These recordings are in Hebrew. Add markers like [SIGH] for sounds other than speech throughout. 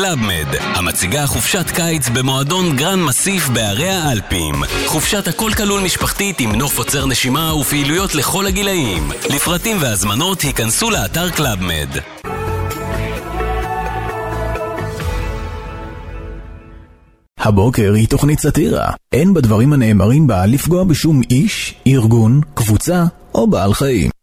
קלאב מד, המציגה חופשת קיץ במועדון גרנד מסיף בהרי האלפים. חופשת הכל כלול משפחתית עם נוף עוצר נשימה ופעילויות לכל הגילאים. לפרטים והזמנות היכנסו לאתר קלאב מד. הבוקר היא תוכנית סאטירה. אין בדברים הנאמרים בה לפגוע בשום איש, ארגון, קבוצה או בעל חיים.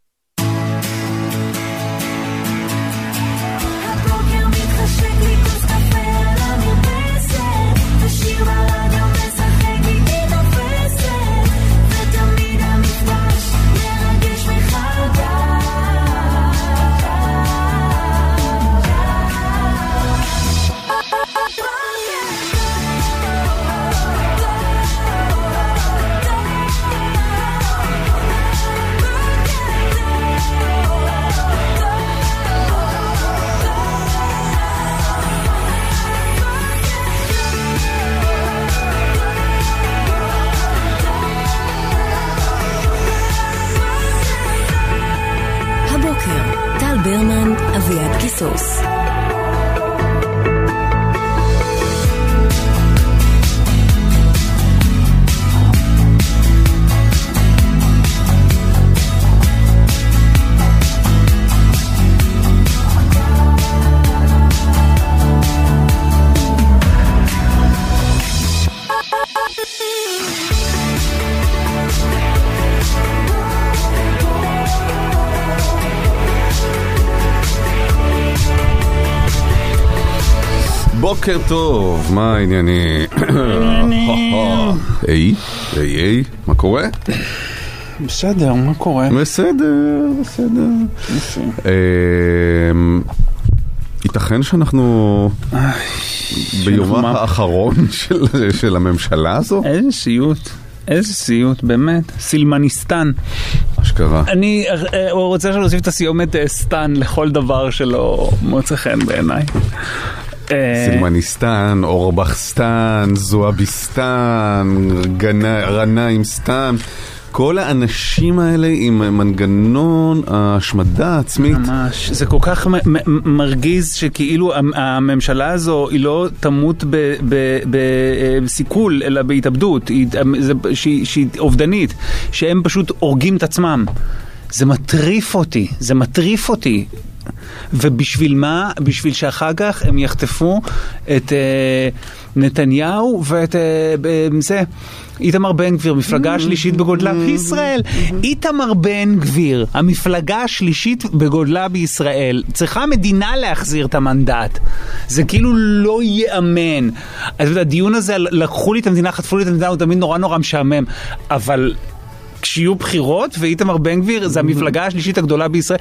בוקר טוב, מה העניינים? היי, היי, היי, מה קורה? בסדר, מה קורה? בסדר, בסדר. אמ, ייתכן שאנחנו ביומה מה? האחרון [LAUGHS] של- של הממשלה הזו? איזה סיוט, איזה סיוט, באמת. סילמניסטן. אשכרה. אני אה, רוצה להוסיף את הסיומת אה, סטן לכל דבר שלא מוצא חן בעיניי. אה, סילמניסטן, אורבכסטן, זועביסטן, רנאימסטן, כל האנשים האלה עם מנגנון ההשמדה העצמית. ממש, זה כל כך מרגיז שכאילו המ- הממשלה הזו היא לא תמות בסיכול אלא בהתאבדות, שהיא אובדנית, שהם פשוט הורגים את עצמם. זה מטריף אותי, זה מטריף אותי. ובשביל מה? בשביל שאחר כך הם יחטפו את אה, נתניהו ואת אה, ב- זה, איתמר בן גביר, מפלגה השלישית בגודלה בישראל. איתמר בן גביר, המפלגה השלישית בגודלה בישראל, צריכה המדינה להחזיר את המנדט. זה כאילו לא ייאמן. אז הדיון הזה, לקחו לי את המדינה, חטפו לי את המדינה, הוא תמיד נורא נורא משעמם. אבל כשיהיו בחירות ואיתמר בן גביר זה המפלגה השלישית הגדולה בישראל.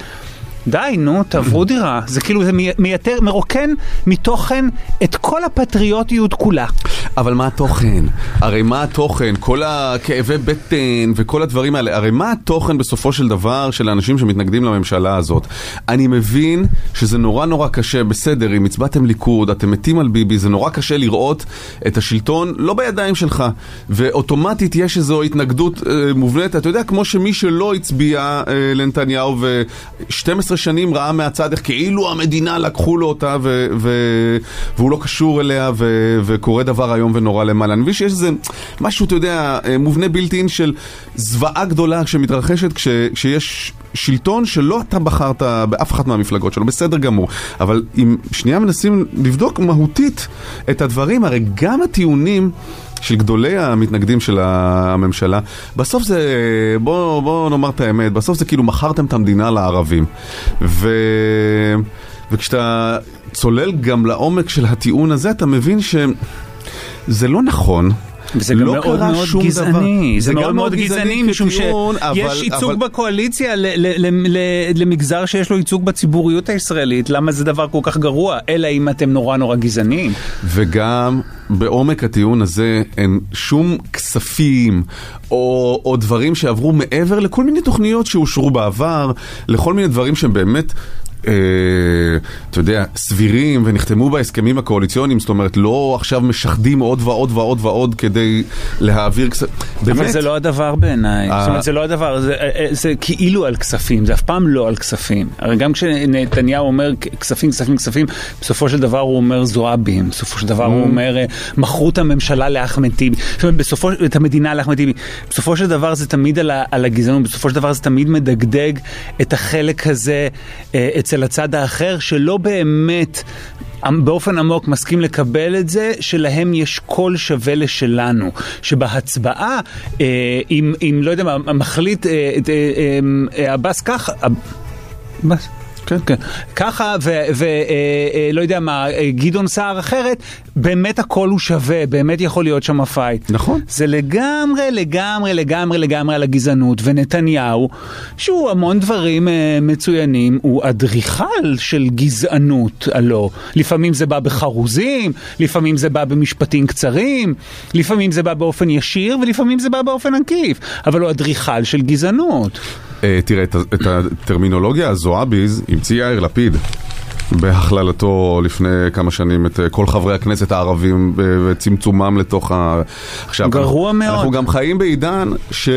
די, נו, תעברו דירה. זה כאילו, זה מי- מייתר, מרוקן מתוכן את כל הפטריוטיות כולה. אבל מה התוכן? הרי מה התוכן? כל הכאבי בטן וכל הדברים האלה, הרי מה התוכן בסופו של דבר של האנשים שמתנגדים לממשלה הזאת? אני מבין שזה נורא נורא קשה, בסדר, אם הצבעתם ליכוד, אתם מתים על ביבי, זה נורא קשה לראות את השלטון לא בידיים שלך, ואוטומטית יש איזו התנגדות אה, מובנית, אתה יודע, כמו שמי שלא הצביע אה, לנתניהו ו-12 שנים ראה מהצד איך כאילו המדינה לקחו לו אותה ו- ו- והוא לא קשור אליה ו- וקורה דבר איום ונורא למעלה. אני מבין שיש איזה משהו, אתה יודע, אה, מובנה בלתי אין של זוועה גדולה שמתרחשת כש- כשיש שלטון שלא אתה בחרת באף אחת מהמפלגות שלו, בסדר גמור. אבל אם שנייה מנסים לבדוק מהותית את הדברים, הרי גם הטיעונים... של גדולי המתנגדים של הממשלה, בסוף זה, בוא, בוא נאמר את האמת, בסוף זה כאילו מכרתם את המדינה לערבים. ו... וכשאתה צולל גם לעומק של הטיעון הזה, אתה מבין שזה לא נכון. וזה גם לא מאוד מאוד גזעני, דבר. זה מאוד מאוד גזעני, משום שיש אבל- ייצוג אבל- בקואליציה ל- ל- ל- ל- למגזר שיש לו ייצוג בציבוריות הישראלית, למה זה דבר כל כך גרוע? אלא אם אתם נורא נורא גזענים. וגם בעומק הטיעון הזה אין שום כספים או, או דברים שעברו מעבר לכל מיני תוכניות שאושרו בעבר, לכל מיני דברים שהם באמת אה, אתה יודע, סבירים ונחתמו בהסכמים הקואליציוניים, זאת אומרת, לא עכשיו משחדים עוד ועוד ועוד ועוד כדי להעביר כסף. אבל זה לא הדבר בעיניי, אה. זאת אומרת זה לא הדבר, זה, אה, זה כאילו על כספים, זה אף פעם לא על כספים. הרי גם כשנתניהו אומר כספים, כספים, כספים, בסופו של דבר הוא אומר זועבים, בסופו של דבר הוא Mm. אומר מכרו את הממשלה לאחמד טיבי, זאת אומרת בסופו, את המדינה לאחמד טיבי. בסופו של דבר זה תמיד על, על הגזענות, בסופו של דבר זה תמיד מדגדג את החלק הזה אה, אצל הצד האחר, שלא באמת... באופן עמוק מסכים לקבל את זה שלהם יש קול שווה לשלנו, שבהצבעה, אה, אם, אם לא יודע מה, מחליט אה, אה, אה, אה, עבאס עב- עבאס. כן, כן. ככה, ולא יודע מה, אה, גדעון סער אחרת, באמת הכל הוא שווה, באמת יכול להיות שם פייט. נכון. זה לגמרי, לגמרי, לגמרי, לגמרי על הגזענות. ונתניהו, שהוא המון דברים אה, מצוינים, הוא אדריכל של גזענות, הלא. לפעמים זה בא בחרוזים, לפעמים זה בא במשפטים קצרים, לפעמים זה בא באופן ישיר, ולפעמים זה בא באופן עקיף. אבל הוא אדריכל של גזענות. אה, תראה, את, הטרמינולוגיה הזועביז המציא יאיר לפיד. בהכללתו לפני כמה שנים את אה, כל חברי הכנסת הערבים וצמצומם לתוך ה... עכשיו, גרוע אנחנו, מאוד. אנחנו גם חיים בעידן ש...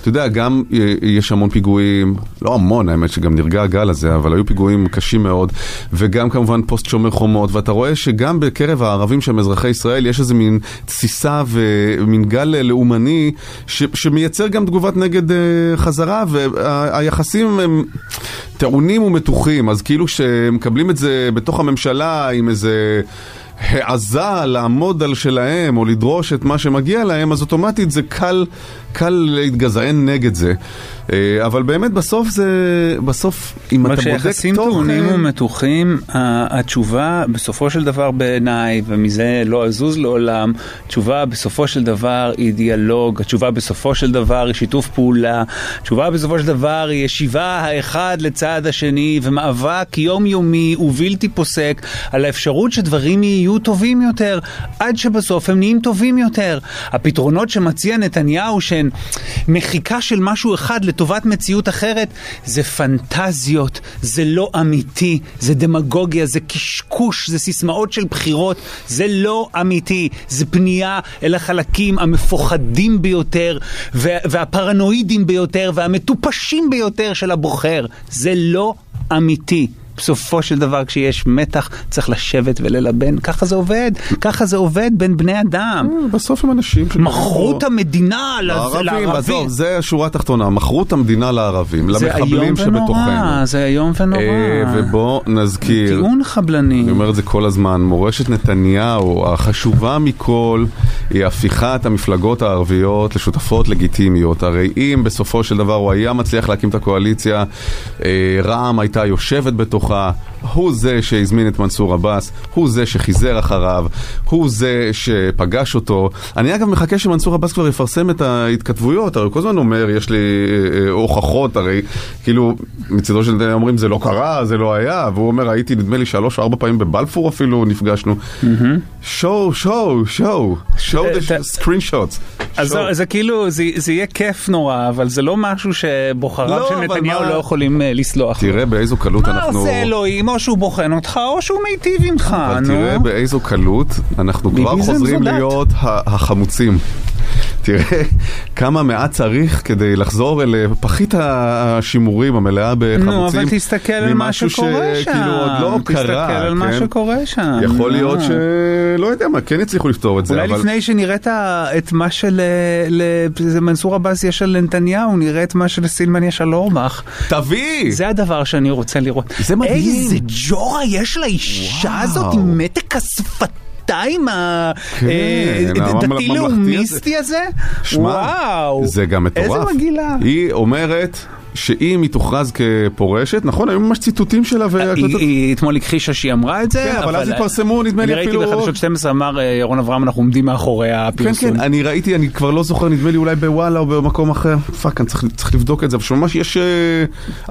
אתה יודע, גם יש המון פיגועים, לא המון, האמת שגם נרגע הגל הזה, אבל היו פיגועים קשים מאוד, וגם כמובן פוסט שומר חומות, ואתה רואה שגם בקרב הערבים שהם אזרחי ישראל יש איזה מין תסיסה ומין גל לאומני ש, שמייצר גם תגובת נגד אה, חזרה, והיחסים הם טעונים ומתוחים, אז כאילו שמקבלים את זה בתוך הממשלה עם איזה... העזה לעמוד על שלהם או לדרוש את מה שמגיע להם, אז אוטומטית זה קל, קל להתגזען נגד זה. אה, אבל באמת בסוף זה, בסוף אם אתה בודק כשיחסים טעונים תוכן... ומתוחים, התשובה בסופו של דבר בעיניי, ומזה לא אזוז לעולם, תשובה בסופו של דבר היא דיאלוג, התשובה בסופו של דבר היא שיתוף פעולה, התשובה בסופו של דבר היא ישיבה האחד לצד השני ומאבק יומיומי ובלתי פוסק על האפשרות שדברים יהיו טובים יותר, עד שבסוף הם נהיים טובים יותר. הפתרונות שמציע נתניהו שהן מחיקה של משהו אחד לטובת מציאות אחרת, זה פנטזיות, זה לא אמיתי, זה דמגוגיה, זה קשקוש, זה סיסמאות של בחירות, זה לא אמיתי, זה פנייה אל החלקים המפוחדים ביותר וה- והפרנואידים ביותר והמטופשים ביותר של הבוחר. זה לא אמיתי. בסופו של דבר כשיש מתח צריך לשבת וללבן, ככה זה עובד, ככה זה עובד בין בני אדם. בסוף הם אנשים... שגרים מכרו. את המדינה לערבים. עזוב, זה השורה התחתונה, מכרו את המדינה לערבים, זה איום למחבלים שבתוכנו. ונורא, זה איום ונורא. אה, ובוא נזכיר, טיעון חבלני. אני אומר את זה כל הזמן, מורשת נתניהו, החשובה מכל, היא הפיכת המפלגות הערביות לשותפות לגיטימיות. הרי אם בסופו של דבר הוא היה מצליח להקים את הקואליציה, אה, רע"מ הייתה יושבת בתוכה, הוא זה שהזמין את מנסור עבאס, הוא זה שחיזר אחריו, הוא זה שפגש אותו. אני אגב מחכה שמנסור עבאס כבר יפרסם את ההתכתבויות, הרי הוא כל הזמן אומר, יש לי אה, אה, הוכחות, הרי כאילו מצדו של נתניהו אומרים זה לא קרה, זה לא היה, והוא אומר הייתי נדמה לי שלוש או ארבע פעמים בבלפור אפילו נפגשנו. שואו, שואו, שואו, שואו the אתה- screenshots. אז. זה, כאילו, זה, יהיה כיף נורא, אבל זה לא משהו שבוחריו לא, של נתניהו לא יכולים אה, לסלוח. לו. תראה באיזו קלות מה אנחנו... עושה אלוהים? או שהוא בוחן אותך, או שהוא מיטיב עמך, אבל נו. תראה באיזו קלות אנחנו כבר חוזרים. להיות החמוצים. תראה כמה מעט צריך כדי לחזור אל אה, פחית השימורים המלאה בחמוצים. נו, אבל תסתכל על מה ממשהו שקורה שם. שכאילו עוד לא קרה. תסתכל על מה כן? שקורה שם. יכול להיות. שלא יודע מה, כן הצליחו לפתור את זה, אולי. לפני שנראה את מה של אה, ל- מנסור עבאס יש על נתניהו, נראה את מה שלסילמן יש על אורבך. תביא! זה הדבר שאני רוצה לראות. זה מדהים. איזה ג'ורה יש לאישה. הזאת עם מתק השפתיים כן, הדתי הממלכתי לאומיסטי הזה? וואו. איזה מגעילה. היא אומרת שאם היא תוכרז כפורשת, נכון, היו ממש ציטוטים שלה היא- והקלטות. היא אתמול הכחישה שהיא אמרה את זה, כן, אבל אז התפרסמו, נדמה לי אני ראיתי אפילו- בחדשות 12 אמר אה, ירון אברהם אנחנו עומדים מאחורי כן, הפרסום. כן, אני ראיתי, אני כבר לא זוכר, נדמה לי אולי בוואלה או במקום אחר. פאק, אני צריך, לבדוק את זה, אבל שממש יש אה,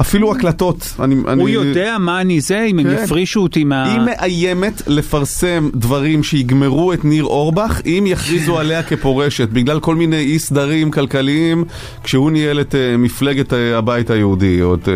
אפילו הקלטות. הוא יודע מה אני זה, אם הם כן. יפרישו אותי מה... היא מאיימת לפרסם דברים שיגמרו את ניר אורבך אם יכריזו עליה כפורשת, בגלל כל מיני אי סדרים כלכליים, כשהוא ניהל את אה, מפלגת אה, הבית היהודי, עוד... אה,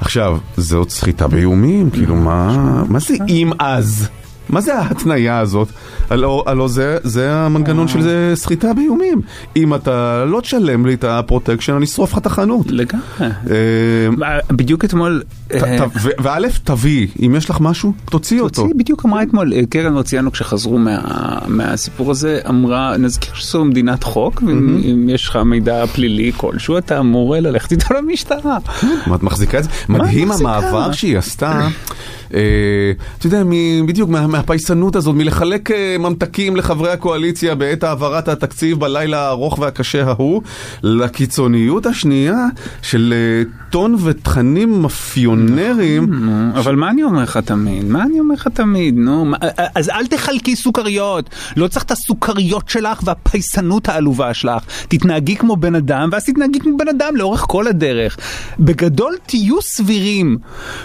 עכשיו, זה עוד סחיטה באיומים, כאילו מה, מה זה אם אז? מה זה ההתניה הזאת? הלו, הלו זה, זה המנגנון של זה סחיטה באיומים. אם אתה לא תשלם לי את הפרוטקשן, אני אשרוף לך את החנות. לגמרי. אה, בדיוק אתמול... אה, וא', תביאי, אם יש לך משהו, תוציאי אותו. תוציא, בדיוק אמרה אתמול, אה, קרן מרציאנו כשחזרו מה, מהסיפור הזה, אמרה, נזכיר שזו מדינת חוק, ואם אם יש לך מידע פלילי כלשהו, אתה אמור ללכת איתו למשטרה. מה את מחזיקה את זה? מדהים? המעבר שהיא עשתה. אה, אתה יודע, בדיוק מה- מהפייסנות הזאת, מלחלק אה, ממתקים לחברי הקואליציה בעת העברת התקציב בלילה הארוך והקשה ההוא, לקיצוניות השנייה של אה, טון ותכנים מאפיונרים. נו, אבל מה אני אומר לך תמיד? מה אני אומר לך תמיד? נו, אז אל תחלקי סוכריות. לא צריך את הסוכריות שלך והפייסנות העלובה שלך. תתנהגי כמו בן אדם, ואז תתנהגי כמו בן אדם לאורך כל הדרך. בגדול תהיו סבירים.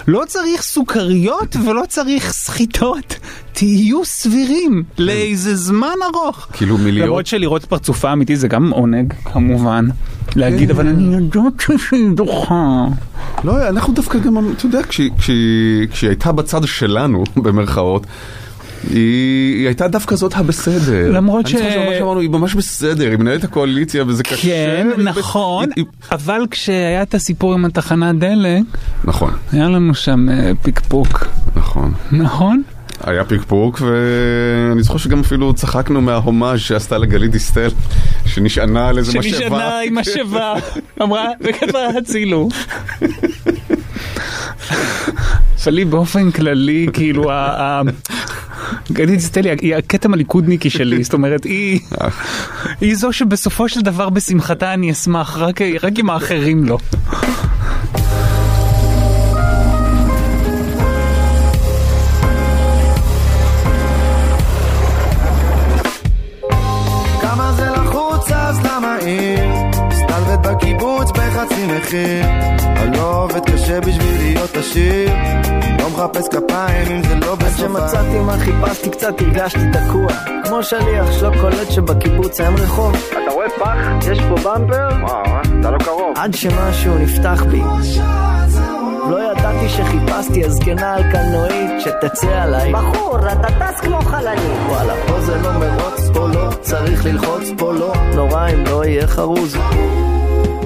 לא צריך סוכריות ולא צריך סחיטות. תהיו סבירים לאיזה זמן ארוך. כאילו מלהיות- למרות שלראות פרצופה האמיתי זה גם עונג, כמובן. להגיד, אבל אני יודעת שהיא דוחה. לא, אנחנו דווקא גם, אתה יודע, כשהיא הייתה בצד שלנו, [LAUGHS] במרכאות, היא, היא הייתה דווקא זאת הבסדר. למרות אני ש- זוכר שממש אמרנו, היא ממש בסדר, היא מנהלת הקואליציה וזה קשה. כן, נכון, היא- אבל כשהיה את הסיפור עם התחנת דלק, נכון, היה לנו שם אה, פיקפוק, נכון. נכון? היה פיקפוק, ואני זוכר שגם אפילו צחקנו מההומאז' שעשתה לגלית דיסטל, שנשענה על איזה משאבה. שנשענה עם משאבה, [LAUGHS] אמרה, וכתבה הצילו. אבל לי באופן כללי, כאילו, גלית דיסטלי היא הכתם הליכודניקי שלי, זאת אומרת, היא זו שבסופו של דבר בשמחתה אני אשמח, רק רק אם האחרים לא. מחיר אני לא עובד קשה בשביל להיות עשיר. לא מחפש כפיים אם זה לא עד בסופה שמצאתי מה חיפשתי קצת הרגשתי תקוע. כמו שליח שלא קולט שבקיבוץ אין רחוב. אתה רואה פח? יש פה במפר? וואו, אתה לא קרוב. עד שמשהו נפתח בי. לא ידעתי שחיפשתי הזקנה על קלנועית שתצא עליי. בחור, אתה טס כמו חללית. וואלה, פה זה לא מרוץ, פה לא צריך ללחוץ, פה לא. נורא אם לא יהיה חרוז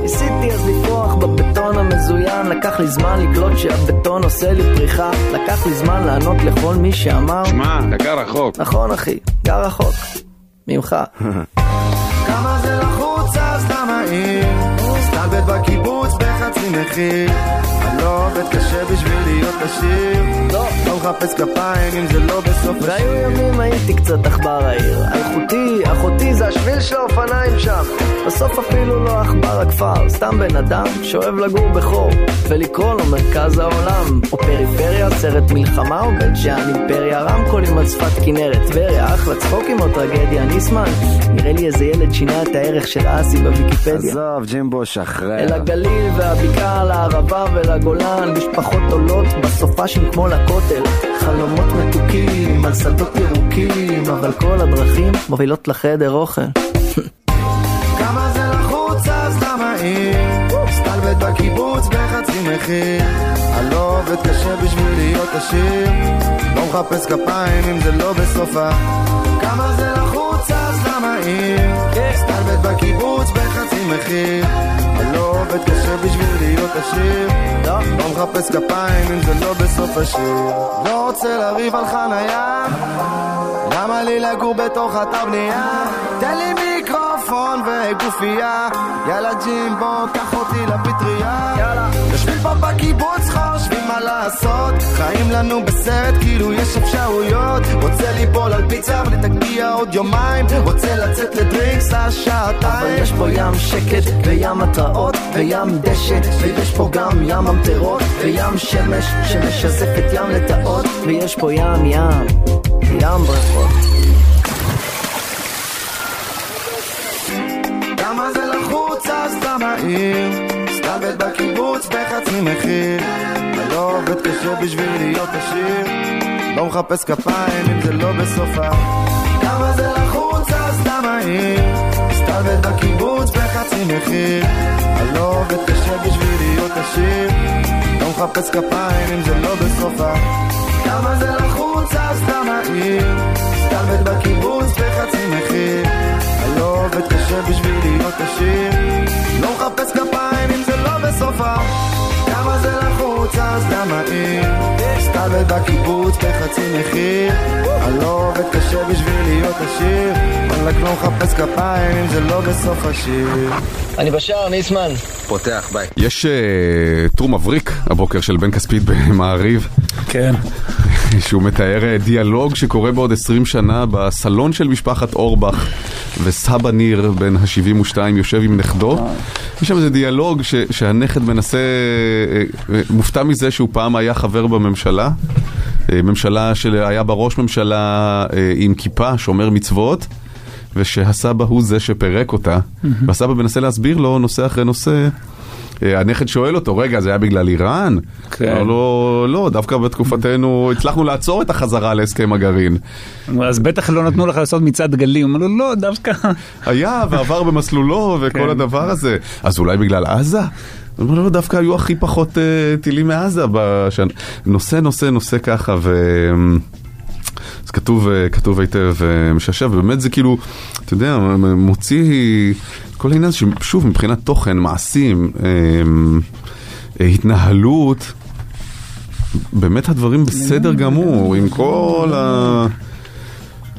ניסיתי אז לפרוח בבטון המזוין לקח לי זמן לקלוט שהבטון עושה לי פריחה לקח לי זמן לענות לכל מי שאמר שמע, אתה גר רחוק. נכון אחי, גר רחוק ממך [LAUGHS] כמה זה לחוץ אז למה עיר? סטלבט בקיבוץ בחצי מחיר אני לא עובד קשה בשביל להיות עשיר. לא. לא מחפש כפיים אם זה לא בסוף והיו השיר ימים הייתי קצת עכבר העיר. אלחוטי, אחותי זה השביל של האופניים שם. בסוף אפילו לא עכבר הכפר. סתם בן אדם שאוהב לגור בחור. ולקרוא לו מרכז העולם. או פריפריה, סרט מלחמה או בית שאן אימפריה. רמקולים על שפת כנרת. טבריה, אחלה צחוקים או טרגדיה ניסמן. נראה לי איזה ילד שינה את הערך של אסי בוויקיפדיה. עזוב ג'ימבו שחרר. אל הגליל והבקעה לערבה ולגולן משפחות עולות בסופ"שים כמו לכותל. חלומות מתוקים על שדות ירוקים אבל כל הדרכים מובילות לחדר אוכל. כמה זה לחוץ אז למה עיר? סטלבט בקיבוץ בחצי מחיר. אני לא עובד קשה בשביל להיות עשיר. לא מחפש כפיים אם זה לא בסופה כמה זה לחוץ אז למה עיר? סטלבט בקיבוץ בחצי מחיר. אני לא עובד קשה בשביל להיות עשיר. לא מחפש כפיים אם זה לא בסוף השיר. לא רוצה לריב על חנייה. למה לי לגור בתוך אתר בנייה? תן לי מיקרופון וגופייה. יאללה ג'ימבו, קח אותי לפטריה יושבים פה בקיבוץ חושבים מה לעשות. חיים לנו בסרט כאילו יש אפשרויות. רוצה ליפול על פיצה ולתגיע עוד יומיים. רוצה לצאת לדרינקס אבל לשעתיים יש פה ים שקט וים התראות וים דשא ויש פה גם ים ממטרות וים שמש שמשזפת ים לטאות ויש פה ים ים ים ברכות. כמה זה לחוץ? אז למה עיר? סטלבט בקיבוץ בחצי מחיר. אני לא עובד קשה בשביל להיות עשיר. לא מחפש כפיים אם זה לא בסופה. כמה זה לחוץ אז למה? סטלבט מסתלבט בקיבוץ בחצי מחיר. אני לא עובד קשה בשביל להיות עשיר. לא מחפש כפיים אם זה לא בסופה כמה זה לחוץ אז סתם העיר מסתלבט בקיבוץ בחצי מחיר. אני לא עובד קשה בשביל להיות עשיר. לא מחפש כפיים אם זה לא בסופה. כמה זה לחוץ אז למה עיר מסתלבט בקיבוץ בחצי מחיר אני לא עובד קשה בשביל להיות עשיר וואלכ לא מחפש כפיים אם זה לא בסוף השיר אני בשער, ניסמן. פותח, ביי. יש אה, טור מבריק הבוקר של בן כספית במעריב, כן. שהוא מתאר אה, דיאלוג שקורה בעוד 20 שנה בסלון של משפחת אורבך, וסבא ניר בן ה-72 יושב עם נכדו. יש שם איזה דיאלוג ש- שהנכד מנסה, אה, אה, מופתע מזה שהוא פעם היה חבר בממשלה. ממשלה שהיה בה ראש ממשלה עם כיפה, שומר מצוות. ושהסבא הוא זה שפירק אותה, והסבא מנסה להסביר לו נושא אחרי נושא. אה, הנכד שואל אותו, רגע, זה היה בגלל איראן? כן. אמר לו, לא, דווקא בתקופתנו הצלחנו לעצור את החזרה להסכם הגרעין. אז בטח לא נתנו לך לעשות מצעד דגלים. אמר לו, לא, דווקא... היה ועבר במסלולו וכל כן. הדבר הזה. אז אולי בגלל עזה? הוא אומר, לא, דווקא היו הכי פחות אה, טילים מעזה. בשנ... נושא, נושא, נושא ככה, ו... אז כתוב, אה, כתוב היטב משעשע, ובאמת זה כאילו, אתה יודע, מוציא כל העניין ששוב, מבחינת תוכן, מעשים, אה, אה, התנהלות, באמת הדברים בסדר גמור, עם כל ה...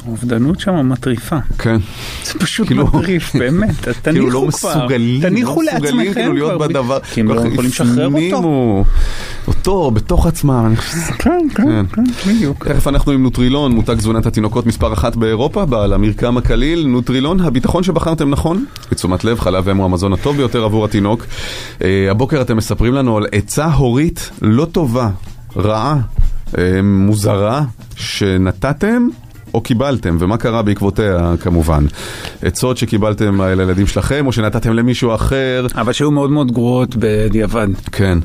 האובדנות שם מטריפה. כן. זה פשוט כאילו- מטריף, באמת. [LAUGHS] תניחו. כאילו לא מסוגלים, תניחו לא מסוגלים לעצמכם כאילו להיות כבר. בדבר, כי הם לא יכולים לשחרר אותו. אותו בתוך עצמם. שזה- כן, כן, כן, בדיוק. תכף אנחנו עם נוטרילון, מותג תזונת התינוקות מספר אחת באירופה, בעל המרקם הקליל, נוטרילון, הביטחון שבחרתם נכון, לתשומת לב, חלב אם הוא המזון הטוב ביותר עבור התינוק. אה, הבוקר אתם מספרים לנו על עצה הורית לא טובה, רעה, אה, מוזרה, שנתתם. או קיבלתם, ומה קרה בעקבותיה כמובן. עצות שקיבלתם על הילדים שלכם, או שנתתם למישהו אחר, אבל שהיו מאוד מאוד גרועות בדיעבד. כן.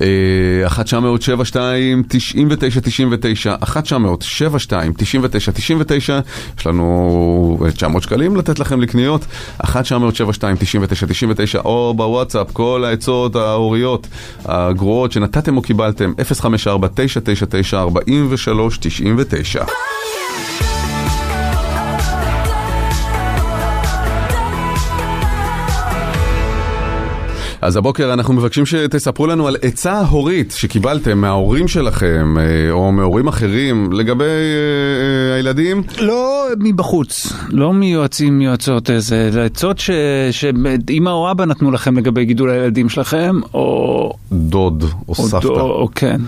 אה, 1 900 72 99 99 1 900 72 99 99 יש לנו אה, 900 שקלים לתת לכם לקניות 1 900 72 99 99 או בוואטסאפ כל העצות ההוריות הגרועות שנתתם או קיבלתם 054 999 43 99 אז הבוקר אנחנו מבקשים שתספרו לנו על עצה הורית שקיבלתם מההורים שלכם אה, או מהורים אחרים לגבי אה, אה, הילדים. לא מבחוץ, לא מיועצים, מיועצות, איזה, זה עצות שאמא או אבא נתנו לכם לגבי גידול הילדים שלכם, או... דוד או או סבתא. דו- או כן.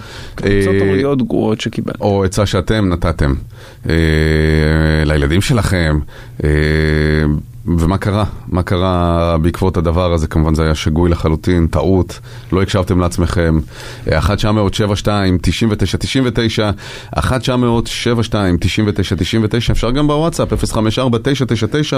אה, עצות הוריות גרועות שקיבלתם. או עצה שאתם נתתם אה, לילדים שלכם. אה, ומה קרה? מה קרה בעקבות הדבר הזה? כמובן זה היה שגוי לחלוטין, טעות, לא הקשבתם לעצמכם. 1 972 99 99 1 972 99 99 אפשר גם בוואטסאפ 054 999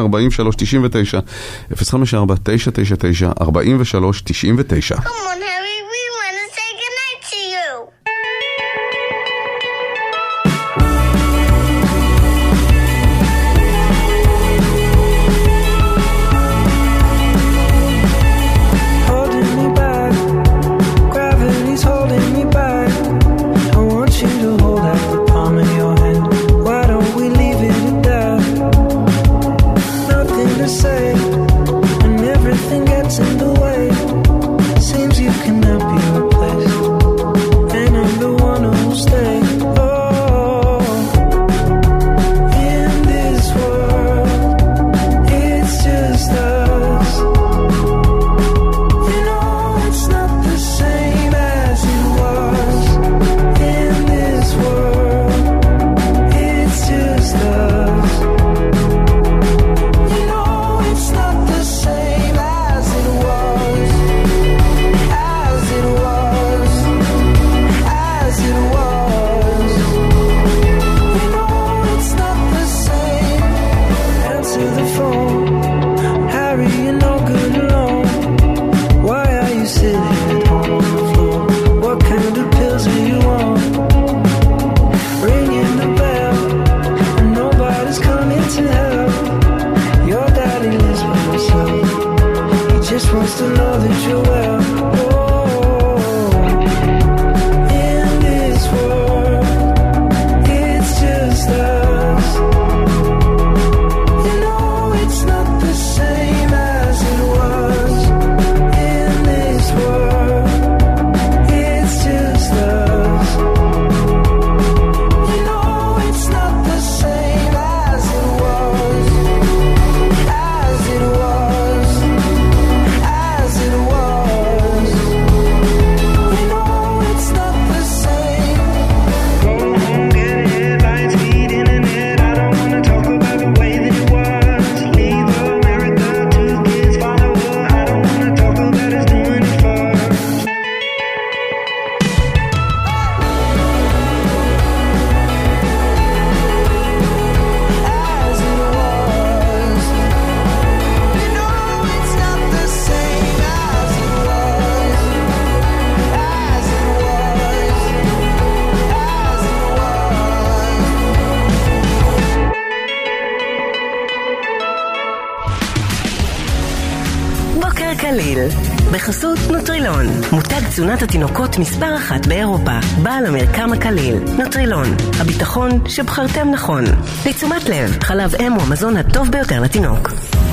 תזונת התינוקות מספר אחת באירופה, בעל המרקם הקליל, נוטרילון, הביטחון שבחרתם נכון. לתשומת לב, חלב אם הוא המזון הטוב ביותר לתינוק.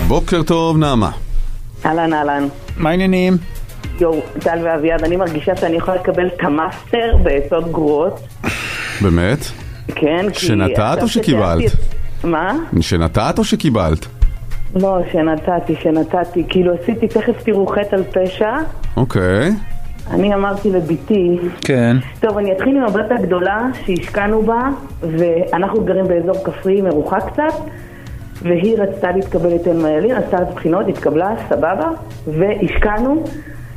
בוקר טוב, נעמה. אהלן אהלן. מה העניינים? יואו, טל ואביעד, אני מרגישה שאני יכולה לקבל את המאסטר בעצות גרועות. באמת? כן, כי... שנתת או שקיבלת? מה? שנתת או שקיבלת? לא, שנתתי, שנתתי. כאילו עשיתי, תכף תראו חטא על פשע. אוקיי. אני אמרתי לביתי, כן. טוב, אני אתחיל עם הבת הגדולה שהשקענו בה, ואנחנו גרים באזור כפרי מרוחק קצת, והיא רצתה להתקבל את תל מעלין, עשתה את הבחינות, התקבלה, סבבה, והשקענו,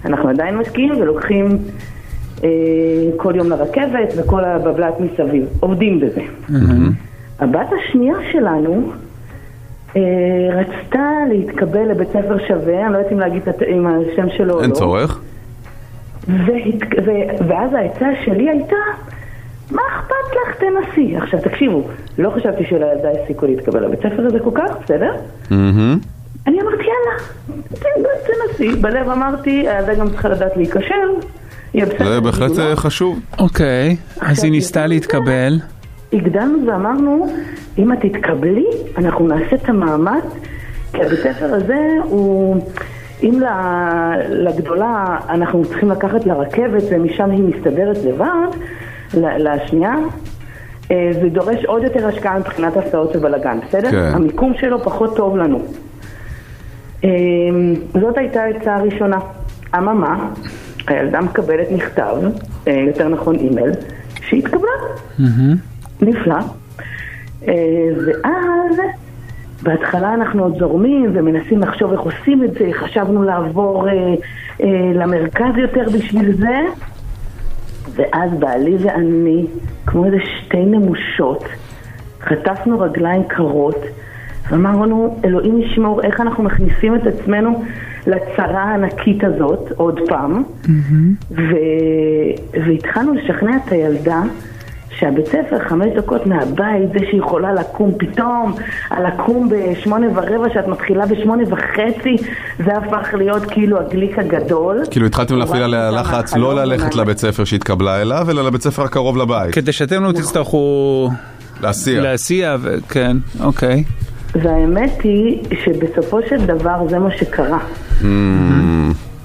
אנחנו עדיין משקיעים ולוקחים אה, כל יום לרכבת וכל הבבלת מסביב, עובדים בזה. הבת השנייה שלנו אה, רצתה להתקבל לבית ספר שווה, אני לא יודעת אם להגיד את השם שלו או לא. אין צורך. והת... ו... ואז העצה שלי הייתה, מה אכפת לך תנסי? עכשיו תקשיבו, לא חשבתי שלילדה יש סיכוי להתקבל לבית ספר הזה כל כך, בסדר? מהמם. אני אמרתי יאללה, תנסי. בלב אמרתי, הילדה גם צריכה לדעת להיכשל. זה בהחלט אה, חשוב. אוקיי, אז היא ניסתה להתקבל. הגדלנו ואמרנו, אם את תתקבלי, אנחנו נעשה את המאמץ, כי הבית ספר הזה הוא... אם לגדולה אנחנו צריכים לקחת לרכבת ומשם היא מסתדרת לבד, לשנייה, אה, זה דורש עוד יותר השקעה מבחינת הסעות ובלאגן, בסדר? כן. המיקום שלו פחות טוב לנו. אה, זאת הייתה העצה הראשונה. אממה, הילדה מקבלת מכתב, אה, יותר נכון אימייל, שהתקבלה. נפלא. אה, ואז בהתחלה אנחנו עוד זורמים ומנסים לחשוב איך עושים את זה, חשבנו לעבור אה, אה, למרכז יותר בשביל זה, ואז בעלי ואני, כמו איזה שתי נמושות, חטפנו רגליים קרות, ואמרנו, אלוהים ישמור איך אנחנו מכניסים את עצמנו לצרה הענקית הזאת, עוד פעם, ו... והתחלנו לשכנע את הילדה שהבית ספר חמש דקות מהבית, זה שהיא יכולה לקום פתאום, לקום בשמונה ורבע, שאת מתחילה בשמונה וחצי, זה הפך להיות כאילו הגליק הגדול. כאילו התחלתם להפעיל עליה לחץ לא ללכת לבית ספר שהתקבלה אליו, אלא לבית ספר הקרוב לבית. כדי שאתם לא תצטרכו להסיע. להסיע, כן, אוקיי. והאמת היא שבסופו של דבר זה מה שקרה.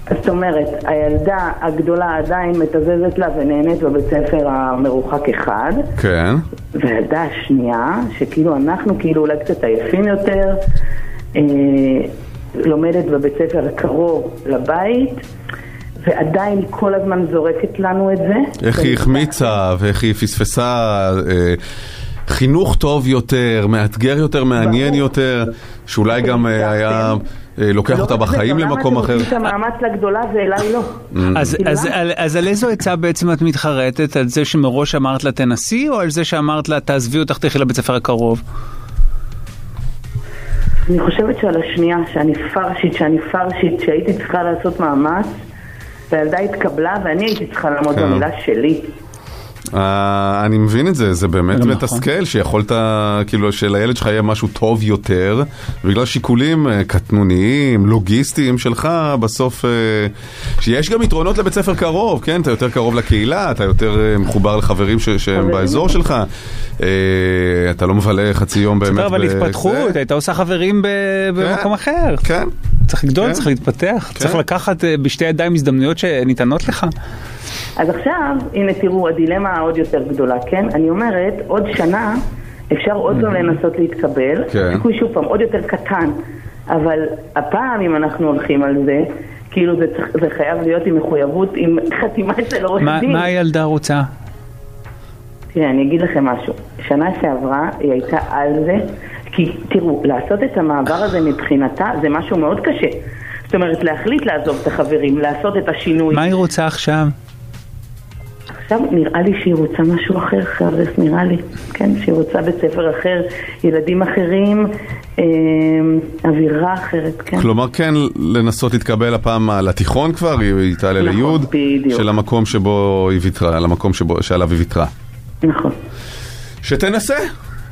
זאת אומרת, הילדה הגדולה עדיין מתזזת לה ונהנית בבית ספר המרוחק אחד, כן. והילדה השנייה, שכאילו אנחנו כאילו אולי קצת עייפים יותר, אה, לומדת בבית ספר הקרוב לבית, ועדיין כל הזמן זורקת לנו את זה. איך היא החמיצה ואיך היא פספסה אה, חינוך טוב יותר, מאתגר יותר, מעניין יותר, שאולי גם אה, היה אה, לוקח לא אותה רק זה, בחיים למקום אתם אחר. עושים את המאמץ לגדולה ואליי לא. אז, כאילו, אז, למה? על, אז על איזו עצה בעצם את מתחרטת? על זה שמראש אמרת לה תנסי, או על זה שאמרת לה תעזבי אותך תלכי לבית ספר הקרוב? אני חושבת שעל השנייה, שאני פרשית, שאני פרשית, שהייתי צריכה לעשות מאמץ, והילדה התקבלה ואני הייתי צריכה לעמוד כן. במילה שלי. אה, אני מבין את זה, זה באמת גם מתסכל שיכולת, כאילו שלילד שלך יהיה משהו טוב יותר, בגלל שיקולים אה, קטנוניים, לוגיסטיים שלך, בסוף, אה, שיש גם יתרונות לבית ספר קרוב, כן? אתה יותר קרוב לקהילה, אתה יותר אה, מחובר לחברים ש- שהם באזור שלך, אה, אתה לא מבלה חצי יום באמת. בסדר, אבל ב- התפתחות, זה. הייתה עושה חברים ב- במקום אחר. כן. צריך לגדול, כן. צריך להתפתח, צריך לקחת בשתי ידיים הזדמנויות שניתנות לך. אז עכשיו, הנה תראו, הדילמה העוד יותר גדולה, כן? אני אומרת, עוד שנה אפשר עוד פעם לנסות להתקבל, כן. סיכוי שוב פעם עוד יותר קטן, אבל הפעם אם אנחנו הולכים על זה, כאילו זה, זה חייב להיות עם מחויבות, עם חתימה אצל עורך דין. מה הילדה רוצה? תראה, אני אגיד לכם משהו. שנה שעברה היא הייתה על זה, כי תראו, לעשות את המעבר הזה מבחינתה זה משהו מאוד קשה. זאת אומרת, להחליט לעזוב את החברים, לעשות את השינוי. מה היא רוצה עכשיו? עכשיו נראה לי שהיא רוצה משהו אחר, חרדס, נראה לי. כן, שהיא רוצה בית ספר אחר, ילדים אחרים, אה, אווירה אחרת, כן. כלומר כן לנסות להתקבל הפעם לתיכון כבר, היא תעלה נכון, ליוד, בדיוק. של המקום שבו היא ויתרה, למקום שבו- שעליו היא ויתרה. נכון. שתנסה,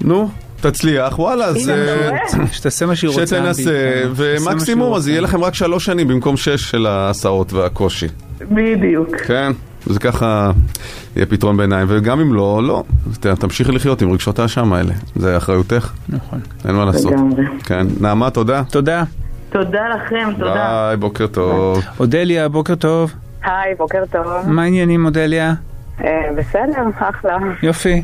נו, תצליח, וואלה, אז... אה, שתעשה מה שהיא רוצה. שתנסה, מה ומקסימום אז יהיה לכם רק שלוש שנים במקום שש של ההסעות והקושי. בדיוק. כן, זה ככה יהיה פתרון ביניים, וגם אם לא, לא. תמשיכי לחיות עם רגשות האשם האלה, זה אחריותך. נכון. אין מה לעשות. לגמרי. כן, נעמה, תודה. תודה. תודה לכם, תודה. ביי, בוקר טוב. אודליה, בוקר טוב. היי, בוקר טוב. מה העניינים, אודליה? אה, בסדר, אחלה. יופי.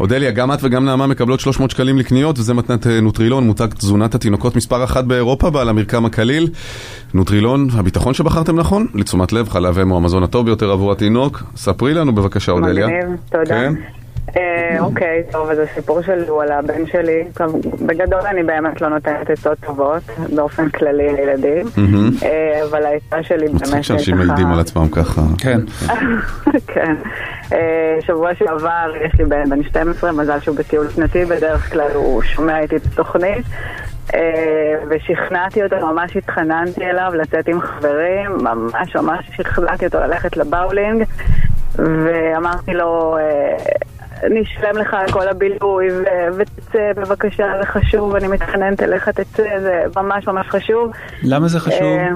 אודליה, גם את וגם נעמה מקבלות 300 שקלים לקניות, וזה מתנת אה, נוטרילון, מותג תזונת התינוקות מספר אחת באירופה, בעל המרקם הקליל. נוטרילון, הביטחון שבחרתם נכון? לתשומת לב, חלב אם הוא המזון הטוב ביותר עבור התינוק. ספרי לנו בבקשה, אודליה. מגניב, תודה. כן. אה, אוקיי, טוב, אז הסיפור שלי הוא על הבן שלי. טוב, בגדול אני באמת לא נותנת עצות טובות, באופן כללי לילדים. אה, אבל העצה שלי באמת... מצחיק שאנשים מעידים על עצמם ככה. כן. [LAUGHS] כן. אה, שבוע שעבר יש לי בן בן 12, מזל שהוא בטיול שנתי, בדרך כלל הוא שומע איתי את התוכנית. ושכנעתי אותו, ממש התחננתי אליו לצאת עם חברים, ממש ממש שכנעתי אותו ללכת לבאולינג, ואמרתי לו, אשלם לך על כל הבילוי, ו- ותצא בבקשה, זה חשוב, אני מתחננת אליך, תצא, זה ממש ממש חשוב. למה זה חשוב? אה,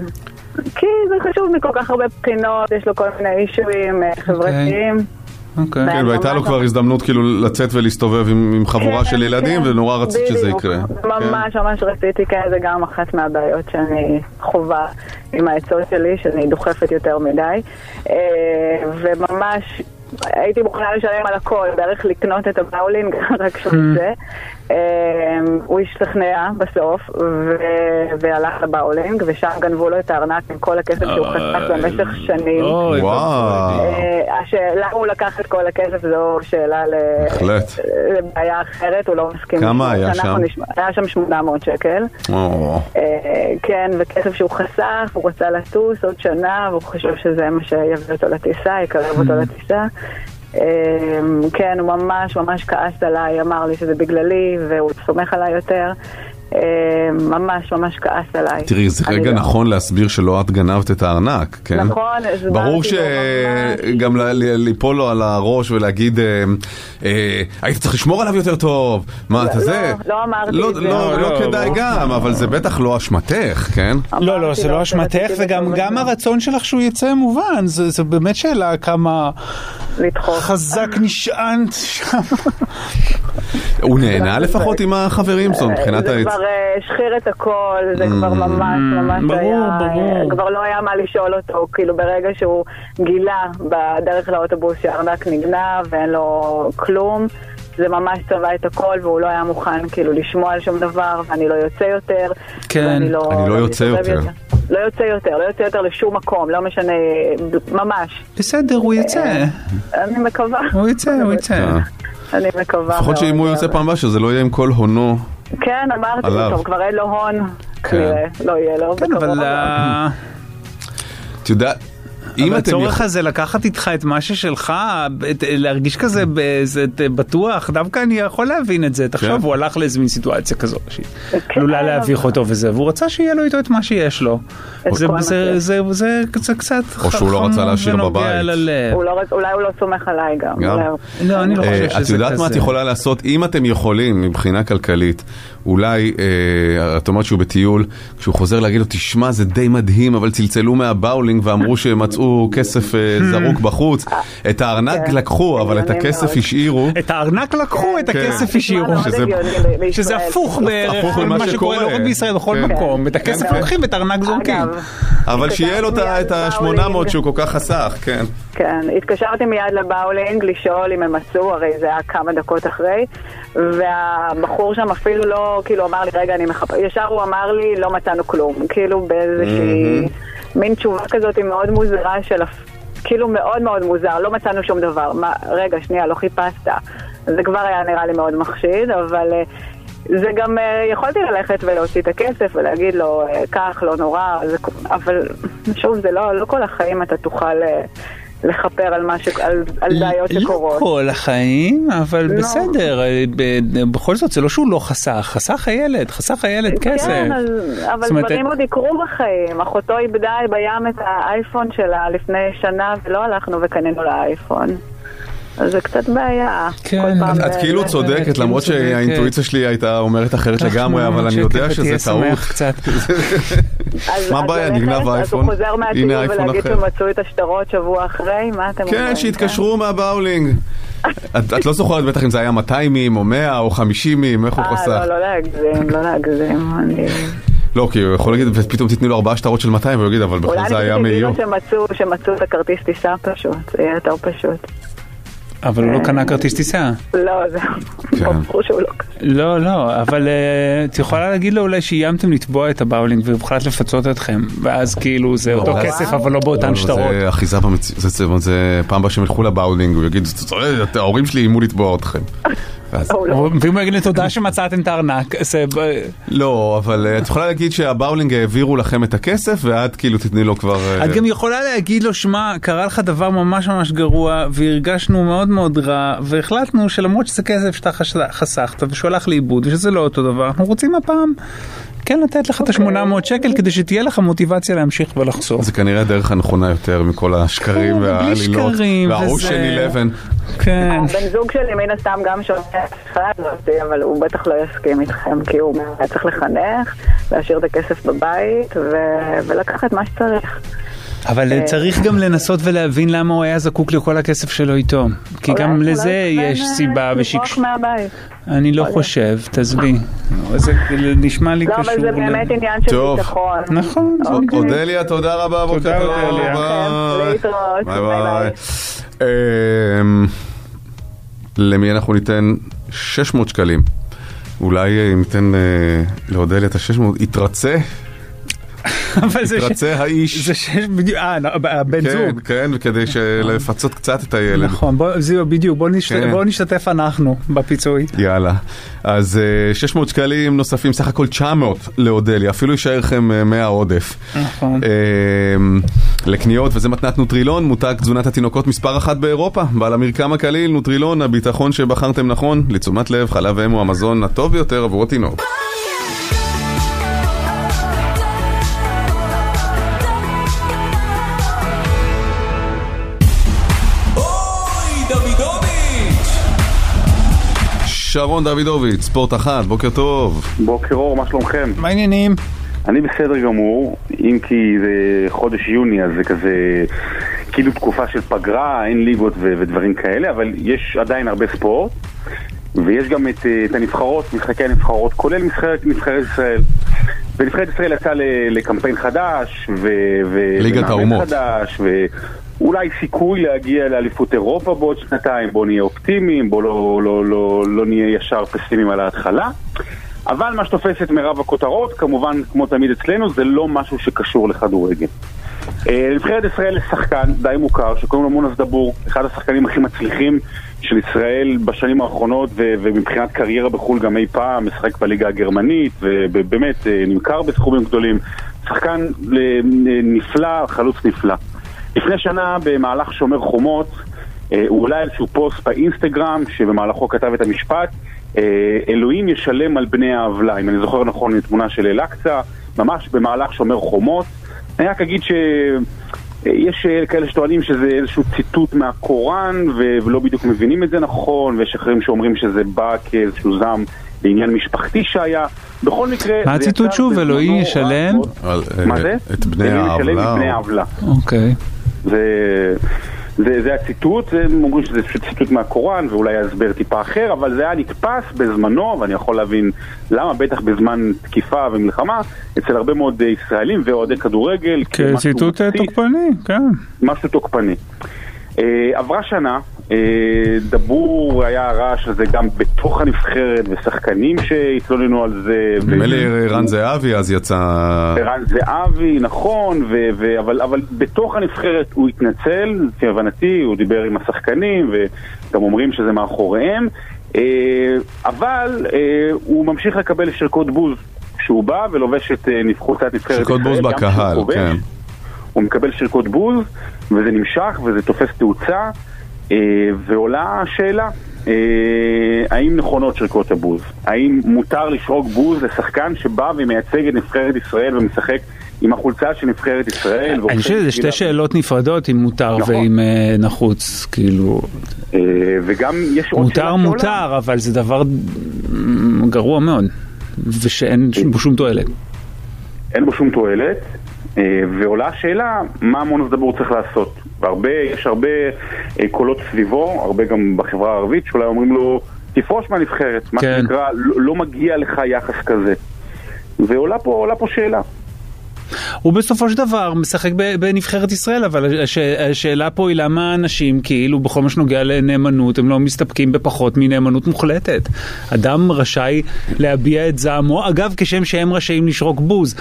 כי זה חשוב מכל כך הרבה בחינות, יש לו כל מיני אישויים אה, חברתיים. אוקיי. כן, והייתה לו כבר הזדמנות כאילו לצאת ולהסתובב עם חבורה כן, של ילדים, כן, ונורא רצית שזה. יקרה. כן. ממש ממש רציתי, כן, זה גם אחת מהבעיות שאני חווה עם העצות שלי, שאני דוחפת יותר מדי. אה, וממש הייתי מוכנה לשלם על הכל, בערך לקנות את הבאולינג, [LAUGHS] רק יצא. אה, הוא השתכנע בסוף, והלך לבאולינג, ושם גנבו לו את הארנק עם כל הכסף שהוא חסך במשך שנים. אוי, וואו. אה, השאלה הוא לקח את כל הכסף זו שאלה. לבעיה אחרת, הוא לא מסכים. כמה. היה שם? היה שם 800 שקל. אה, כן, וכסף שהוא חסך, הוא רצה לטוס עוד שנה, והוא חושב שזה מה שיביא אותו לטיסה, יקרב אותו לטיסה. אה, כן, הוא ממש ממש כעס עליי, אמר לי שזה בגללי, והוא סומך עליי יותר. אה, ממש ממש כעס עליי. תראי, זה רגע לא- נכון להסביר שלא את גנבת את הארנק, כן? נכון, הסברתי ברור לו שגם ל- ל- ליפול לו על הראש ולהגיד, אה, אה, היית צריך לשמור עליו יותר טוב, מה אתה זה? לא אמרתי לא, את זה. לא, לא לא, כדאי לא. גם, אבל זה בטח לא אשמתך, כן? לא, לא, זה לא אשמתך, וגם גם הרצון שלך שהוא יצא מובן, זה זה באמת שאלה כמה לדחוף. חזק נשענת שם. הוא נהנה לפחות עם החברים, זאת אומרת, מבחינת זה העץ. כבר אה, השחיר את הכל, זה כבר ממש ממש ברור, היה, ברור. כבר לא היה מה לשאול אותו, כאילו ברגע שהוא גילה בדרך לאוטובוס שהארנק נגנב ואין לו כלום, זה ממש צבע את הכל והוא לא היה מוכן כאילו לשמוע על שום דבר ואני לא יוצא יותר. כן. ואני לא, אני לא יוצא מסתובב יותר. לא יוצא יותר, לא יוצא יותר לשום מקום, לא משנה, ממש. בסדר, הוא יצא. אני מקווה. הוא יצא, הוא יצא. אה, אני מקווה לפחות שאם הוא. יוצא פעם הבאה, שזה לא יהיה עם כל הונו. כן, אמרתי. טוב, כבר אין לו הון, כן. כנראה, לא יהיה לו. כן, אבל. אה, את יודעת, אם אבל אתם הצורך יכול- הזה לקחת איתך את מה ששלך, את- להרגיש כזה באיזה- את- בטוח, דווקא אני יכול להבין את זה. תחשוב, כן. הוא הלך לאיזה מין סיטואציה כזו, שעלולה להביך אותו וזה, והוא רצה שיהיה לו איתו את מה שיש לו. את זה- זה-. זה- זה זה קצת או שהוא לא רצה להשאיר ונוגע בבית. הוא לא, אולי הוא לא סומך עליי גם. לא, אני לא אה, חושב את שזה יודעת מה את כזה. יכולה לעשות? אם אתם יכולים מבחינה כלכלית, אולי, אה, את אומרת שהוא בטיול, כשהוא חוזר להגיד לו, תשמע, זה די מדהים, אבל צלצלו מהבאולינג ואמרו שמצאו כסף אה, זרוק בחוץ. את הארנק כן. לקחו, אבל את הכסף. השאירו. את הארנק לקחו, את כן. הכסף השאירו. שזה- הפוך בערך ממה שקורה לא. רק בישראל, בכל כן. מקום. את הכסף כן. לוקחים ואת הארנק זורקים. אבל שיהיה לו את ה-800 שהוא כל כך חסך, כן. כן, התקשרתי מיד לבאולינג לשאול אם הם מצאו, הרי זה היה כמה דקות אחרי, והבחור שם אפילו לא, כאילו אמר לי, רגע, אני מחפש, ישר הוא אמר לי, לא מצאנו כלום, כאילו באיזושהי מין תשובה כזאת מאוד מוזרה של, כאילו מאוד מאוד מוזר, לא מצאנו שום דבר, מה, רגע, שנייה, לא חיפשת, זה כבר היה נראה לי מאוד מחשיד, אבל... אה, זה גם, אה, יכולתי ללכת ולהוציא את הכסף ולהגיד לו, אה, קח, לא נורא, זה, אבל שוב, זה לא, לא כל החיים אתה תוכל לכפר על, מה ש, על, על בעיות לא שקורות. כל החיים, אבל לא. בסדר, אה, בכל זאת זה לא שהוא לא חסך, חסך הילד, חסך הילד כסף. כן, אבל אומרת, דברים עוד יקרו בחיים. אחותו איבדה בים את האייפון שלה לפני שנה ולא הלכנו וקנינו לה אייפון. אז זה קצת בעיה. כן, את- את כאילו צודקת, למרות. שהאינטואיציה שלי הייתה אומרת אחרת לגמרי, אבל אני יודע שזה טעות. [LAUGHS] אז- מה אז הבעיה, נגנב אז אייפון, הוא חוזר מהטיול ולהגיד. שמצאו את השטרות שבוע אחרי? מה אתם אומרים? כן, שיתקשרו מהבאולינג. [LAUGHS] את את לא זוכרת בטח אם זה היה 200 מים או 100 או 50 מים, איך הוא אה, חסך? לא, לא להגזים, לא להגזים. אני... לא, כי הוא יכול להגיד, ופתאום תתני לו ארבעה שטרות של 200, והוא יגיד, אבל אולי בכלל זה היה אני מאיו. חושבת שמצאו שמצאו את הכרטיס טיסה פשוט, זה יהיה יותר פשוט. אבל הוא לא קנה כרטיס טיסה. לא, זהו. כן. ברור שהוא לא לא, לא, אבל אה, את יכולה להגיד לו אולי שאיימתם לתבוע את הבאולינג והוחלט לפצות אתכם, ואז כאילו זה אותו אבל- כסף אבל לא באותן שטרות. זה אחיזה במציאות, זה- פעם הבאה שהם ילכו לבאולינג, הוא יגיד, "זה- זה- ההורים שלי איימו לתבוע אתכם. [LAUGHS] ואז- לא. ואם הוא יגיד לי תודה שמצאתם את הארנק, לא, אבל אה, את יכולה להגיד שהבאולינג העבירו לכם את הכסף, ואת כאילו תתני לו כבר... אה, את גם יכולה להגיד לו, שמע, קרה לך דבר ממש ממש גרוע, והרגשנו מאוד מאוד רע, והחלטנו שלמרות שזה כסף שאתה חסכת ושהוא הלך לאיבוד, ושזה לא אותו דבר, אנחנו רוצים הפעם כן לתת לך את ה-800 שקל כדי שתהיה לך מוטיבציה להמשיך ולחסוך. זה כנראה הדרך הנכונה יותר מכל השקרים כן, בלי והעלילות. שקרים, והאושן וזה- 11. כן. הבן זוג שלי מן הסתם גם שומע את השיחה הזאת, אבל הוא בטח לא יסכים איתכם, כי הוא היה צריך לחנך, להשאיר את הכסף בבית ו- ולקחת מה שצריך. אבל אה, צריך גם לנסות ולהבין למה הוא היה זקוק לכל הכסף שלו איתו. כי גם לזה יש אה, סיבה לברוח ושקש... מהבית. אני לא חושב, תעזבי. זה נשמע לי לא, קשור. אבל זה באמת עניין של טוב. ביטחון. נכון, אוקיי. אודליה, תודה רבה, תודה. אודליה. ביי. להתראות. ביי ביי ביי. אמ, למי אנחנו ניתן 600 שקלים? אולי אה, אם ניתן לאודליה את ה-600, יתרצה? [LAUGHS] אבל זה ש- האיש? זה שיש בדיוק, אה, הבן כן, זוג. כן, כדי לפצות קצת את הילד. נכון, בוא- זהו, בדיוק, בוא נשת- כן. בוא נשתתף אנחנו בפיצוי. יאללה. אז אה, 600 שקלים נוספים, סך הכל 900 לאודליה, אפילו יישאר לכם אה, 100 עודף. נכון. אה, לקניות, וזה מתנת נוטרילון, מותג תזונת התינוקות מספר אחת באירופה. בעל המרקם הקליל, נוטרילון, הביטחון שבחרתם נכון, לתשומת לב, חלב אם הוא המזון הטוב ביותר עבור התינוק. שרון דוידוביץ', ספורט אחת, בוקר טוב. בוקר אור, מה שלומכם? מה העניינים? אני בסדר גמור, אם כי זה חודש יוני, אז זה כזה כאילו תקופה של פגרה, אין ליגות ו- ודברים כאלה, אבל יש עדיין הרבה ספורט, ויש גם את, אה, את הנבחרות, משחקי הנבחרות, כולל משחק נבחרת ישראל. ונבחרת ישראל יצאה לקמפיין חדש, ו... ו- ליגת האומות. חדש, ואולי סיכוי להגיע לאליפות אירופה בעוד שנתיים, בואו נהיה אופטימיים, בואו לא, לא, לא, לא נהיה ישר פסימיים על ההתחלה. אבל מה שתופס את מירב הכותרות, כמובן, כמו תמיד אצלנו, זה לא משהו שקשור לכדורגל. אה, נבחרת ישראל יש שחקן די מוכר שקוראים לו מונס דבור, אחד השחקנים הכי מצליחים של ישראל בשנים האחרונות ו- ומבחינת קריירה בחו"ל גם אי פעם, משחק בליגה הגרמנית ובאמת אה, נמכר בסכומים גדולים. שחקן אה, נפלא, חלוץ נפלא. לפני שנה, במהלך שומר חומות, אה, הוא העלה איזשהו פוסט באינסטגרם, שבמהלכו כתב את המשפט, אה, אלוהים ישלם על בני העוולה, אם אני זוכר נכון, היא תמונה של אל-אקצא, ממש במהלך שומר חומות. אני רק אגיד ש... אה, יש אה, כאלה שטוענים שזה איזשהו ציטוט מהקוראן ו- ולא בדיוק מבינים את זה נכון ויש אחרים שאומרים שזה בא כאיזשהו זעם לעניין משפחתי שהיה בכל מקרה... מה הציטוט שוב? רק ישלם? מה זה? את בני אלוהים ישלם העוולה, מבני או- העוולה. אוקיי. זה, זה, זה הציטוט, הם אומרים שזה פשוט ציטוט מהקוראן ואולי הסבר טיפה אחר, אבל זה היה נתפס בזמנו, ואני יכול להבין למה, בטח בזמן תקיפה ומלחמה, אצל הרבה מאוד אה, ישראלים ואוהדי כדורגל. כציטוט אה, תוקפני, כן. משהו תוקפני. אה, עברה שנה, דבור היה הרעש הזה גם בתוך הנבחרת, ושחקנים שהתלוננו על זה. נדמה לי רן זהבי אז יצא... ערן זהבי, נכון, ו- ו- אבל, אבל בתוך הנבחרת הוא התנצל, לפי הבנתי, הוא דיבר עם השחקנים, וגם אומרים שזה מאחוריהם, אה, אבל אה, הוא ממשיך לקבל שריקות בוז כשהוא בא ולובש את אה, חולצת נבחרת שריקות בוז בקהל. כן. הוא מקבל שריקות בוז, וזה נמשך, וזה תופס תאוצה, אה, ועולה השאלה, אה, האם נכונות שריקות הבוז? האם מותר לשרוק בוז לשחקן שבא ומייצג את נבחרת ישראל ומשחק עם החולצה של נבחרת ישראל? אני חושב שזה שתי שאלות נפרדות, אם מותר נכון. ואם אה, נחוץ, כאילו... אה, וגם יש עוד מותר שאלה מותר, אבל זה דבר גרוע מאוד, ושאין בו שום תועלת. אין בו שום תועלת, אה, ועולה השאלה מה מונוס דבור צריך לעשות. והרבה, יש הרבה אה, קולות סביבו, הרבה גם בחברה הערבית, שאולי אומרים לו, תפרוש מהנבחרת, מה כן. שנקרא, לא, לא מגיע לך יחס כזה. ועולה פה, פה שאלה. הוא בסופו של דבר משחק בנבחרת ישראל, אבל הש- השאלה פה היא למה אנשים כאילו בכל מה שנוגע לנאמנות הם לא מסתפקים בפחות מנאמנות מוחלטת. אדם רשאי להביע את זעמו, אגב כשם שהם רשאים לשרוק בוז,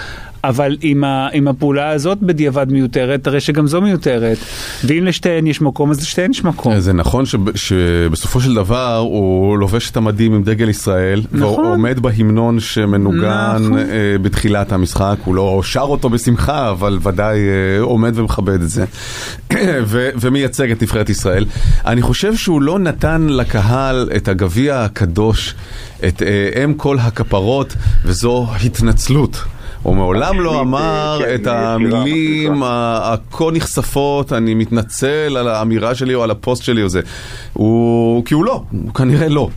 אבל עם, ה- עם הפעולה הזאת בדיעבד מיותרת, הרי שגם זו מיותרת. ואם לשתיהן יש מקום אז לשתיהן יש מקום. זה נכון שב- שבסופו של דבר הוא לובש את המדים עם דגל ישראל, נכון. והוא עומד בהמנון שמנוגן נכון. אה, בתחילת המשחק, הוא לא שר אותו בשמחה, אבל ודאי אה, עומד ומכבד את זה, [CLEARS THROAT] ו- ומייצג את נבחרת ישראל. אני חושב שהוא לא נתן לקהל את הגביע הקדוש, את אה, אם כל הכפרות, וזו התנצלות. הוא מעולם לא אמר כן, את המילים הכה נחשפות, אני מתנצל על האמירה שלי או על הפוסט שלי או זה. הוא, כי הוא לא, הוא כנראה לא.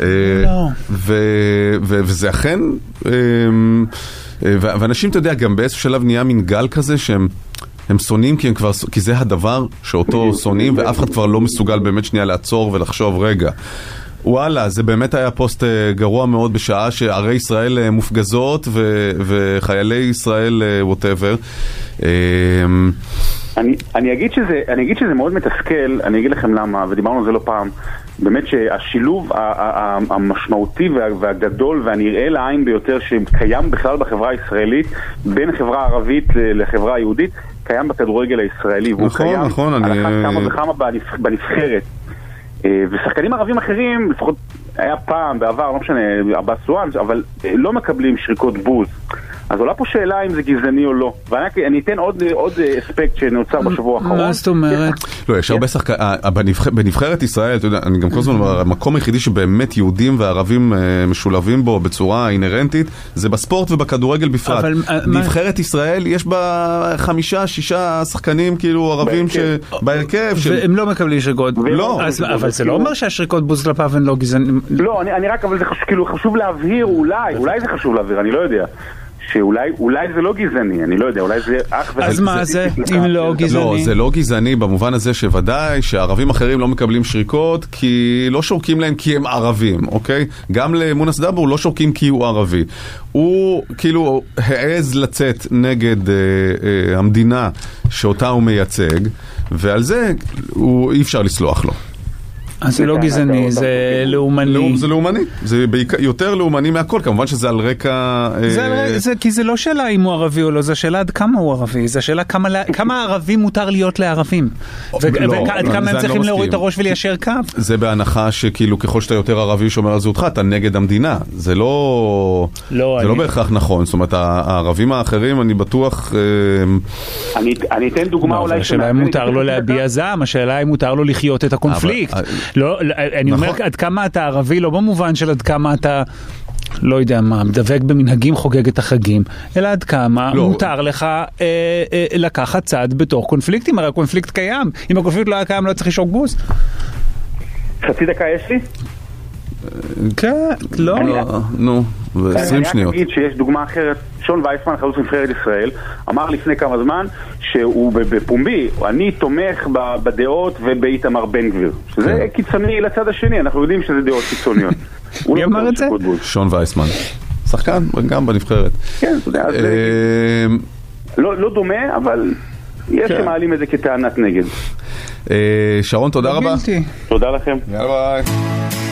אה, לא. וזה אכן, אה, אה, ואנשים, אתה יודע, גם באיזשהו שלב נהיה מין גל כזה שהם... הם שונאים כי, הם כבר, כי זה הדבר שאותו שונאים ואף אחד כבר לא מסוגל באמת שנייה לעצור ולחשוב רגע. וואלה, זה באמת היה פוסט אה, גרוע מאוד בשעה שערי ישראל אה, מופגזות ו- וחיילי ישראל ווטאבר. אני, אני, אגיד שזה, אני אגיד שזה מאוד מתסכל, אני אגיד לכם למה, ודיברנו על זה לא פעם. באמת שהשילוב המשמעותי וה- והגדול והנראה לעין ביותר שקיים בכלל בחברה הישראלית, בין החברה הערבית לחברה היהודית, קיים בכדורגל הישראלי. והוא נכון, קיים נכון, על אני- אחת כמה וכמה בנבח- בנבחרת. אה, ושחקנים ערבים אחרים, לפחות היה פעם, בעבר, לא משנה, עבאס סואן, אבל אה, לא מקבלים שריקות בוז. אז עולה פה שאלה אם זה גזעני או לא. ואני אתן עוד, עוד אה, אספקט שנוצר בשבוע האחרון. מה זאת אומרת? לא, יש הרבה שחקנים, בנבחרת ישראל, אתה יודע, אני גם כל הזמן אומר, המקום היחידי שבאמת יהודים וערבים אה, משולבים בו בצורה אינהרנטית, זה בספורט ובכדורגל בפרט. אה, נבחרת ישראל, יש בה חמישה, שישה שחקנים כאילו ערבים ש- בהרכב. והם לא מקבלים שריקות. לא. אז- אבל זה לא אומר שהשריקות בוז כלפיו הן לא גזענים. לא, אני, אני רק, אבל זה חשוב, כאילו, חשוב להבהיר, אולי, אולי זה חשוב להבהיר, אני לא יודע. שאולי אולי זה לא גזעני, אני לא יודע, אולי זה אך ורק... אז מה זה, אם לא לא, גזעני? זה לא גזעני במובן הזה שוודאי שערבים אחרים לא מקבלים שריקות כי לא שורקים להם כי הם ערבים, אוקיי? גם למונס דבור לא שורקים כי הוא ערבי. הוא כאילו העז לצאת נגד אה, אה, המדינה שאותה הוא מייצג, ועל זה הוא, אי אפשר לסלוח לו. אז זה לא גזעני, זה. לאומני. לא, זה לאומני, זה יותר לאומני מהכל, כמובן שזה על רקע... אה, כי זה לא שאלה אם הוא ערבי או לא, זה שאלה עד כמה הוא ערבי, זה שאלה כמה, ערבים מותר להיות לערבים. לא, ועד זה כמה הם לא צריכים להוריד את. הראש וליישר קו. זה בהנחה שכאילו ככל שאתה יותר ערבי שומר על זהותך, אתה נגד המדינה. זה לא... לא, לא בהכרח נכון. זאת אומרת, הערבים האחרים, אני בטוח... אה, אני, אני אתן דוגמה לא, אולי... השאלה אם מותר לו. להביע זעם, השאלה אם מותר לו לחיות את הקונפליקט. לא, לא, אני אומר נכון. עד כמה אתה ערבי, לא במובן של עד כמה אתה... לא יודע מה, דבק במנהגים, חוגג את החגים, אלא עד כמה לא. מותר לך אה, אה, לקחת צד בתוך קונפליקטים, הרי הקונפליקט קיים. אם הקונפליקט לא היה קיים, לא צריך לשאול גוס. חצי דקה יש לי? כן, לא. לא, נו, אני 20 רק שניות. אגיד שיש דוגמה אחרת, שון וייסמן, חלוץ נבחרת ישראל, אמר לפני כמה זמן שהוא בפומבי, אני תומך ב- בדעות ובאיתמר בן גביר. שזה כן. קיצוני לצד השני, אנחנו יודעים שזה דעות קיצוניות. [LAUGHS] הוא מי לא אמר את זה? שון וייסמן. שחקן, גם בנבחרת. כן, אתה יודע, זה אה, לא לא דומה, אבל יש כן. שמעלים את זה כטענת נגד. אה, שרון, תודה רבה. בלתי. תודה לכם. יאללה ביי.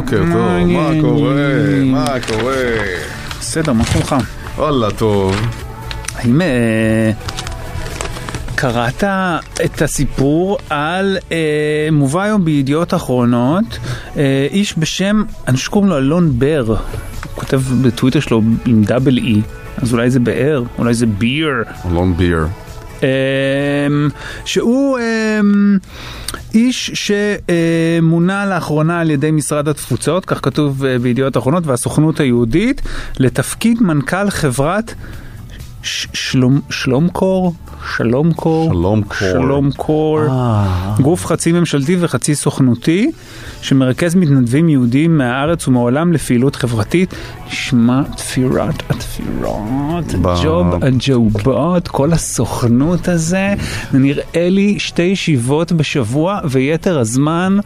בוקר טוב, מה. קורה? מה קורה? בסדר, מה שלומך? וואלה, טוב. האם אה, קראת את הסיפור על, אה, מובא היום בידיעות אחרונות, אה, איש בשם, אני חושב שקוראים לו אלון בר, הוא כותב בטוויטר שלו עם דאבל אי, אז אולי זה באר, אולי זה ביר. אלון ביר. אמ, שהוא אמ, איש שמונה לאחרונה על ידי משרד התפוצות, כך כתוב אה, בידיעות אחרונות, והסוכנות היהודית, לתפקיד מנכ"ל חברת שלום, שלום קור? שלום קור? שלום קור. שלום קור. אה. גוף חצי ממשלתי וחצי סוכנותי, שמרכז מתנדבים יהודים מהארץ ומהעולם לפעילות חברתית. נשמע תפירת התפירות, ב- הג'וב הג'ובות, כל הסוכנות הזה, זה נראה לי שתי ישיבות בשבוע ויתר הזמן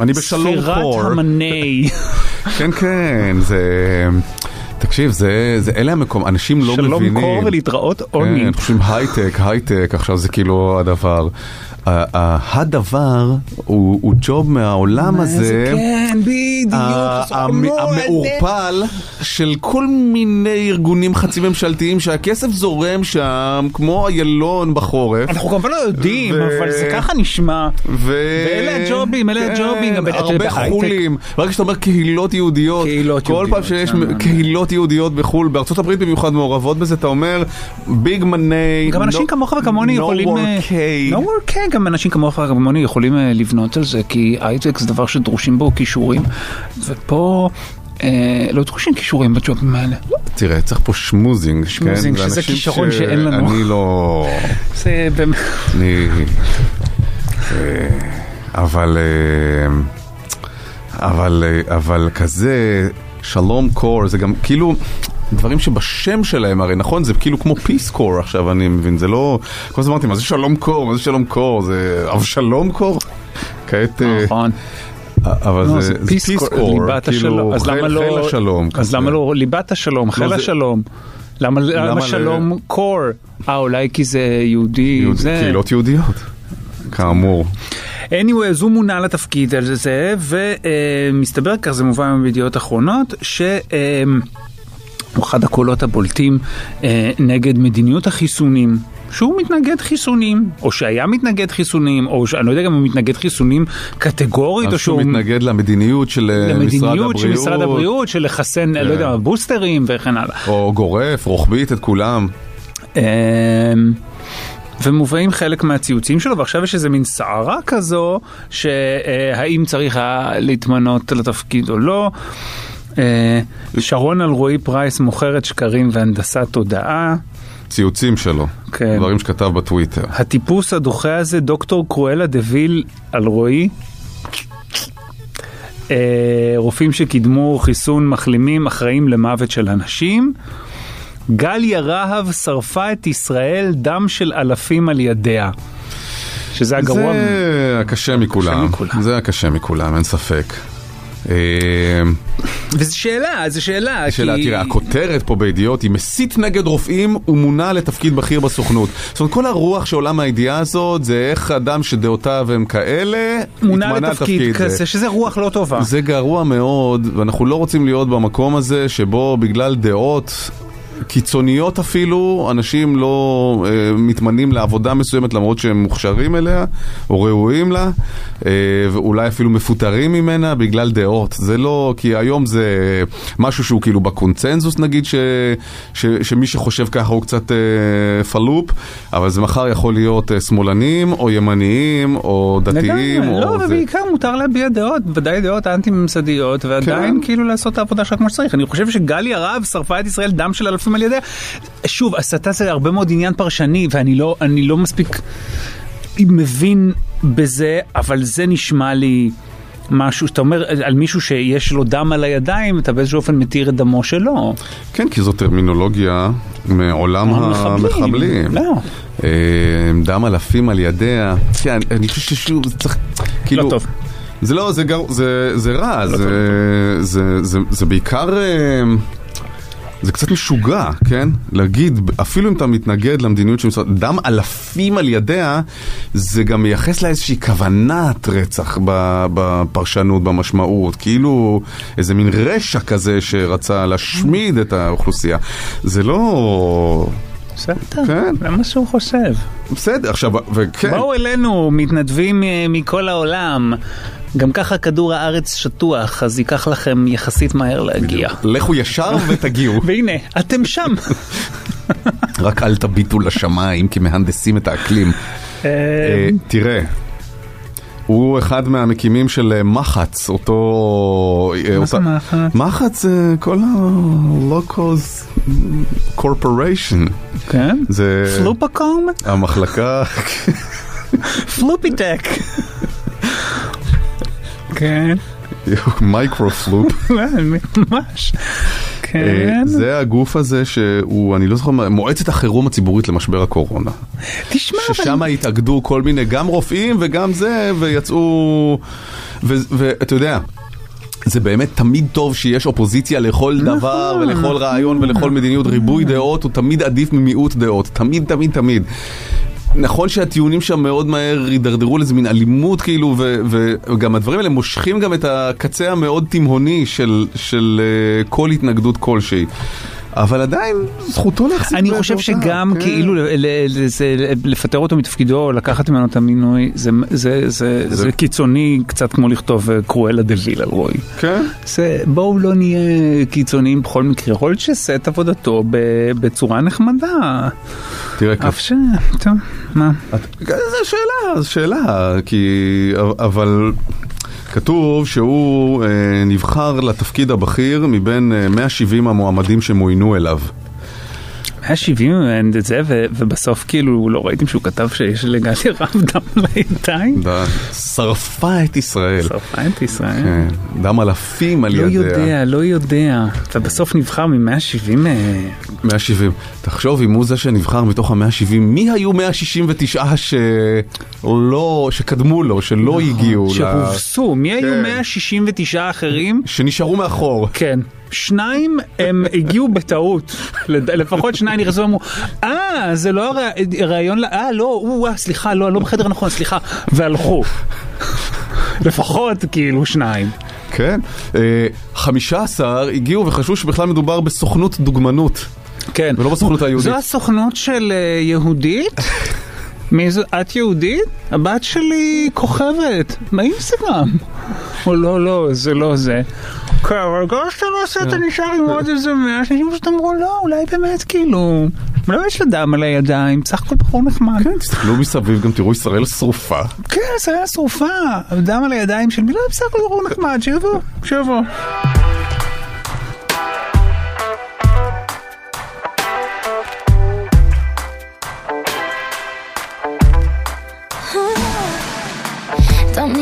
אני בשלום קור. ספירת המוני. [LAUGHS] כן, כן, זה... תקשיב, זה, זה, אלה המקום, אנשים לא שלום מבינים. קור ולהתראות עוני. כן, חושבים הייטק, הייטק, עכשיו זה כאילו הדבר. הדבר הוא ג'וב מהעולם הזה. כן, בדיוק, המ- המעורפל של כל מיני ארגונים חצי ממשלתיים שהכסף זורם שם כמו איילון בחורף. אנחנו כמובן לא יודעים, אבל זה ככה נשמע. ואלה הג'ובים, אלה הג'ובים, גם בטח הרבה. חולים. ברגע שאתה אומר קהילות יהודיות, כל פעם שיש כן, קהילות יהודיות בחו"ל, בארצות הברית במיוחד מעורבות בזה, אתה אומר ביג מני, גם אנשים כמוך וכמוני יכולים... אה, No work, כן, גם אנשים כמוך וכמוני יכולים אה, לבנות על זה, כי הייטק זה דבר שדרושים בו כישורים, ופה אה, לא דרושים כישורים בג'ובים האלה. תראה, צריך פה שמוזינג, כן? שמוזינג, זה שזה כישרון שאין לנו. אני לא... [LAUGHS] זה באמת... אני... אה, אבל, אה, אבל, אבל כזה, שלום קור, זה גם כאילו... דברים שבשם שלהם הרי נכון זה כאילו כמו פיס קור עכשיו אני מבין זה לא כל הזמן אמרתי מה זה שלום קור מה זה שלום קור זה אבשלום קור כעת אה, נכון. אבל לא, זה פיס קור. כאילו חיל לא- חיל השלום אז. למה לא ליבת השלום, חיל זה- השלום? למה שלום קור? אה, אולי כי זה יהודי, יהוד- זה... קהילות יהודיות כאמור anyway, אז הוא מונה לתפקיד על זה, ומסתבר כך זה מובן בידיעות אחרונות, ש... אה, הוא אחד הקולות הבולטים אה, נגד מדיניות החיסונים. שהוא מתנגד חיסונים, או שהיה מתנגד חיסונים, או שאני לא יודע גם אם הוא מתנגד חיסונים קטגורית, או שהוא מתנגד למדיניות של אה, משרד הבריאות למדיניות של משרד הבריאות, של לחסן, לא יודע, בוסטרים וכן הלאה. או גורף רוחבית את כולם אמ, ומובאים חלק מהציוצים שלו, ועכשיו יש איזה מין סערה כזו, שהאם צריך היה להתמנות לתפקיד או לא. אה, שרון אלרועי פרייס מוכרת שקרים והנדסת תודעה. ציוצים שלו כן. דברים שכתב בטוויטר הטיפוס הדוחה הזה, דוקטור קרואלה דה ויל אלרועי. אה, רופאים שקידמו חיסון מחלימים אחראים למוות של אנשים. גליה רהב שרפה את ישראל, דם של אלפים על ידיה. שזה הגרוע. זה הקשה מכולם זה הקשה מכולם אין ספק. אה, וזו שאלה, זו שאלה. שאלה, כי- תראה, הכותרת פה בידיעות היא מסית נגד רופאים ומונה לתפקיד בכיר בסוכנות. זאת אומרת, כל הרוח שעולה מהידיעה הזאת זה איך אדם שדעותיו הם כאלה, מונה לתפקיד לתפקיד זה. כזה, שזה רוח לא טובה. זה גרוע מאוד, ואנחנו לא רוצים להיות במקום הזה שבו בגלל דעות קיצוניות אפילו, אנשים לא אה, מתמנים לעבודה מסוימת למרות שהם מוכשרים אליה, או ראויים לה, אה, ואולי אפילו מפוטרים ממנה בגלל דעות. זה לא, כי היום זה משהו שהוא כאילו בקונצנזוס נגיד, ש, ש, שמי שחושב ככה הוא קצת אה, פלופ, אבל זה מחר יכול להיות אה, שמאלנים, או ימניים, או דתיים, לגמרי, או... לא, זה. ובעיקר מותר להביע דעות, ודאי דעות אנטי-ממסדיות, ועדיין כאילו לעשות את העבודה שלה כמו שצריך. אני חושב שגליה רהב שרפה את ישראל דם של אלפים על ידיה. שוב, הסתה זה הרבה מאוד עניין פרשני, ואני לא, לא מספיק מבין בזה, אבל זה נשמע לי... משהו שאתה אומר על מישהו שיש לו דם על הידיים, אתה באיזשהו אופן מתיר את דמו שלו. כן, כי זו טרמינולוגיה מעולם המחבלים. המחבלים. לא. אה, דם אלפים על ידיה. כן, אני- חושב ששוב, זה צריך, כאילו... לא טוב. זה לא, זה גר- זה זה רע, זה- זה- זה- זה בעיקר... זה קצת משוגע, כן? להגיד, אפילו אם אתה מתנגד למדיניות של משרד, דם אלפים על ידיה, זה גם מייחס לה איזושהי כוונת רצח בפרשנות, במשמעות, כאילו איזה מין רשע כזה שרצה להשמיד את האוכלוסייה. זה לא... בסדר, כן. זה מה שהוא חושב. בסדר, עכשיו, וכן. בואו אלינו, מתנדבים אה, מכל העולם. גם ככה כדור הארץ שטוח, אז ייקח לכם יחסית מהר להגיע. לכו ישר [LAUGHS] ותגיעו. והנה, אתם שם. [LAUGHS] רק אל תביטו לשמיים, כי מהנדסים את האקלים. אה, אה, תראה. הוא אחד מהמקימים של אה, מחץ, אותו... מה זה אותה- מחץ? מחץ זה כל ה-Locals Corporation. כן? זה... פלופקום? המחלקה... [LAUGHS] פלופיטק. כן. [LAUGHS] micro-flop. [LAUGHS] ממש. כן. זה הגוף הזה שהוא, אני לא זוכר, מועצת החירום הציבורית למשבר הקורונה. תשמע, ששם התאגדו כל מיני, גם רופאים וגם זה, ויצאו... ואתה יודע... זה באמת תמיד טוב שיש אופוזיציה לכל דבר ולכל רעיון ולכל מדיניות. ריבוי דעות הוא תמיד עדיף ממיעוט דעות. תמיד, תמיד, תמיד. נכון שהטיעונים שם מאוד מהר הידרדרו לאיזה מין אלימות כאילו, ו- וגם הדברים האלה מושכים גם את הקצה המאוד תימהוני של, של uh, כל התנגדות כלשהי. אבל עדיין זכותו להחזיק אני חושב שגם כן. כאילו זה- לפטר אותו מתפקידו, לקחת ממנו את המינוי, זה- זה- זה זה קיצוני קצת כמו לכתוב קרואלה דה ויל על רועי. כן. זה, בואו לא נהיה קיצוניים בכל מקרה, יכול להיות שעשה את עבודתו ב- בצורה נחמדה. תראה, אף ש... טוב, מה? זו שאלה, זו שאלה, כי... אבל כתוב שהוא אה, נבחר לתפקיד הבכיר מבין אה, 170 המועמדים שמוינו אליו. 170 את זה, ובסוף כאילו לא ראיתם שהוא כתב שיש לגדי רב דם על הידיים? שרפה את ישראל. שרפה את ישראל. כן, דם אלפים על לא ידיה. יודע, לא יודע. ובסוף נבחר מ-170... 170. תחשוב אם הוא זה שנבחר מתוך ה-170, מי היו 169 שלא, שקדמו לו, שלא הגיעו? ל- שהובסו, מי היו כן. 169 אחרים? שנשארו מאחור. כן. שניים הם הגיעו בטעות, לפחות שניים נכנסו ואמרו, אה, זה לא הרע- הרעיון, אה, לא, אה, סליחה, לא, לא בחדר הנכון, סליחה, והלכו. לפחות כאילו שניים. כן. אה, 15 הגיעו וחשבו שבכלל מדובר בסוכנות דוגמנות. כן. ולא בסוכנות היהודית. זו הסוכנות של אה, יהודית? מי זו? את יהודית? הבת שלי כוכבת, באינסטגרם. או לא, לא, זה לא זה. כן, אבל גם שאתה לא עושה, אתה נשאר עם עוד איזה מאה אנשים פשוט אמרו, לא, אולי באמת, כאילו, לא יש לה דם על הידיים, בסך הכל בחור נחמד. כן, תסתכלו מסביב, גם תראו ישראל שרופה. כן, היה שרופה, דם על הידיים של מי, לא, בסך הכל בחור נחמד, שיבוא, שיבוא.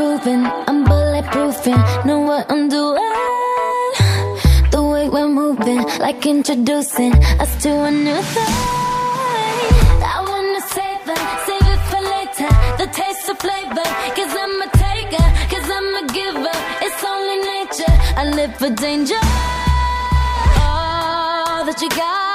Nothing I'm bulletproofing. Know what I'm doing. The way we're moving, like introducing us to a new thing. I wanna save it, save it for later. The taste of flavor, cause I'm a taker, cause I'm a giver. It's only nature, I live for danger. All that you got,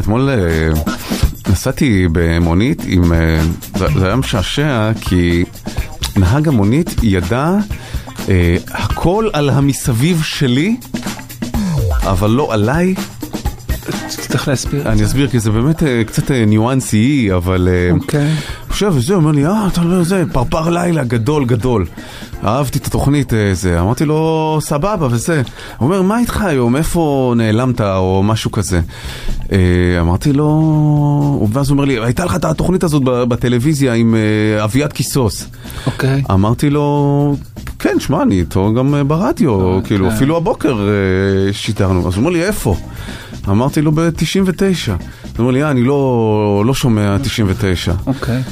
אתמול אה, נסעתי במונית עם... אה, זה היה משעשע כי נהג המונית ידע אה, הכל על המסביב שלי, אבל לא עליי. צריך להסביר. אני אסביר כי זה באמת אה, קצת ניואנסי, אבל... אוקיי. חושב, וזה, אומר לי, אה, אתה לא זה, פרפר לילה, גדול, גדול. אהבתי את התוכנית, זה. אמרתי לו, סבבה, וזה. הוא אומר, מה איתך היום, איפה נעלמת, או משהו כזה. אה, אמרתי לו, ואז הוא אומר לי, הייתה לך את התוכנית הזאת בטלוויזיה עם אה, אביעד קיסוס. אוקיי. אמרתי לו, כן, שמע, אני איתו גם אה, ברדיו, כאילו, כן. אפילו הבוקר שידרנו. אז הוא אומר לי, איפה? אמרתי לו, ב-99. הוא אומר לי, אה, אני לא, לא שומע 99. אוקיי.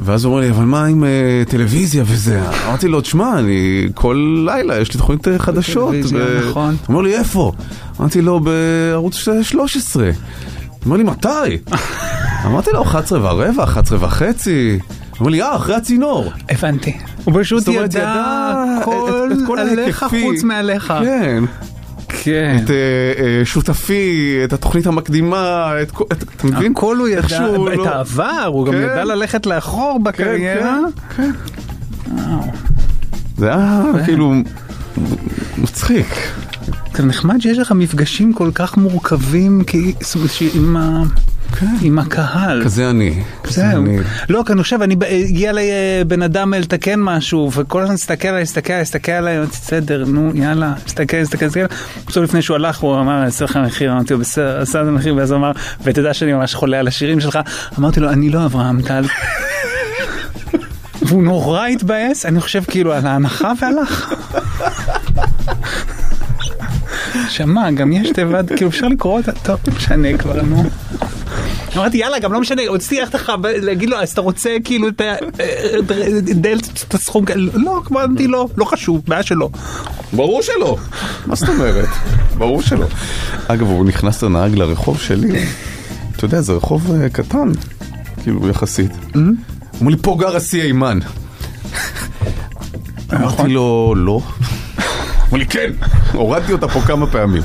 ואז הוא אומר לי, אבל מה עם אה, טלוויזיה וזה? אמרתי לו, תשמע, אני כל לילה, יש לי תוכנית אה, חדשות. בטלוויזיה, ו- נכון. הוא אומר לי, איפה? אמרתי לו, בערוץ 13. הוא אומר לי, מתי? אמרתי לו, 11 ורבע, 11 וחצי. הוא אומר לי, אה, אחרי הצינור. הבנתי. הוא פשוט ידע ידע הכל את- את כל עליך. חוץ מעליך. כן. כן. את אה, אה, שותפי, את התוכנית המקדימה, את את- אתה מבין? הכל הוא ידע, את לא- העבר, הוא גם כן. ידע ללכת לאחור בקריירה. כן, זה היה כאילו מצחיק. זה נחמד שיש לך מפגשים כל כך מורכבים כי- עם ה- עם הקהל. כזה אני. כזה זהו. אני. לא, כי אני חושב, אני, הגיע לי אה, בן אדם לתקן משהו, וכל הזמן הסתכל עליי, הסתכל עליי, הסתכל עליי, אמרתי, בסדר, נו, יאללה, הסתכל, הסתכל, הסתכל. בסוף לפני שהוא הלך, הוא אמר, אני אעשה לך מחיר, אמרתי לו, בסדר, עשה את המחיר, ואז הוא אמר, ותדע שאני ממש חולה על השירים שלך. אמרתי לו, אני לא אברהם טל. והוא נורא התבאס, אני חושב כאילו על ההנחה והלך. שמע, גם יש תיבת, כאילו אפשר לקרוא אותה, טוב, משנה כבר, נו. אמרתי יאללה גם לא משנה, רציתי ללכת לך להגיד לו אז אתה רוצה כאילו את ה- דלת את הסכום לא, כבר אמרתי לא, לא חשוב, בעיה שלו. ברור שלא. מה זאת אומרת? ברור שלא. אגב, הוא נכנס לנהג לרחוב שלי. אתה יודע, זה רחוב אה, קטן, כאילו יחסית. הוא אומר לי, פה גר השיא אימן. אמרתי לו, לא. אומר לי, כן. הורדתי אותה פה כמה פעמים.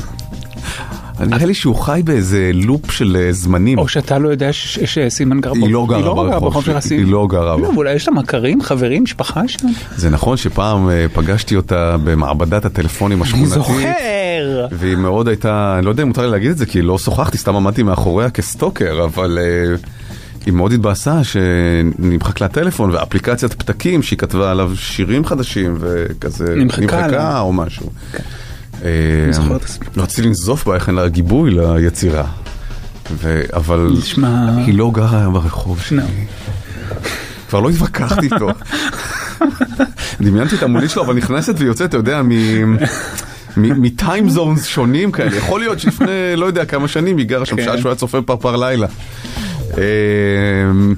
נראה לי שהוא חי באיזה לופ של אה, זמנים. או שאתה לא יודע שסימן גר היא לא גרה ברחוב של הסימן. היא לא גרה לא, ואולי יש לה מכרים, חברים, משפחה שם? זה נכון שפעם אה, פגשתי אותה במעבדת הטלפונים אני השכונתית. זוכר. והיא מאוד הייתה, אני לא יודע אם מותר לי להגיד את זה, כי לא שוחחתי, סתם עמדתי מאחוריה כסטוקר, אבל אה, היא מאוד התבאסה שנמחק לה טלפון ואפליקציית פתקים שהיא כתבה עליו שירים חדשים וכזה נמחקה לה. או משהו. את הסיפור. רציתי לנזוף בה איך אין לה גיבוי ליצירה. אבל היא לא גרה ברחוב שלי. לא. כבר לא התווכחתי איתו. דמיינתי את המונית שלו, אבל נכנסת ויוצאת, אתה יודע, מטיים זונס שונים כאלה. יכול להיות שלפני לא יודע כמה שנים היא גרה שם כן. שעה שהוא היה צופה פרפר לילה. אה,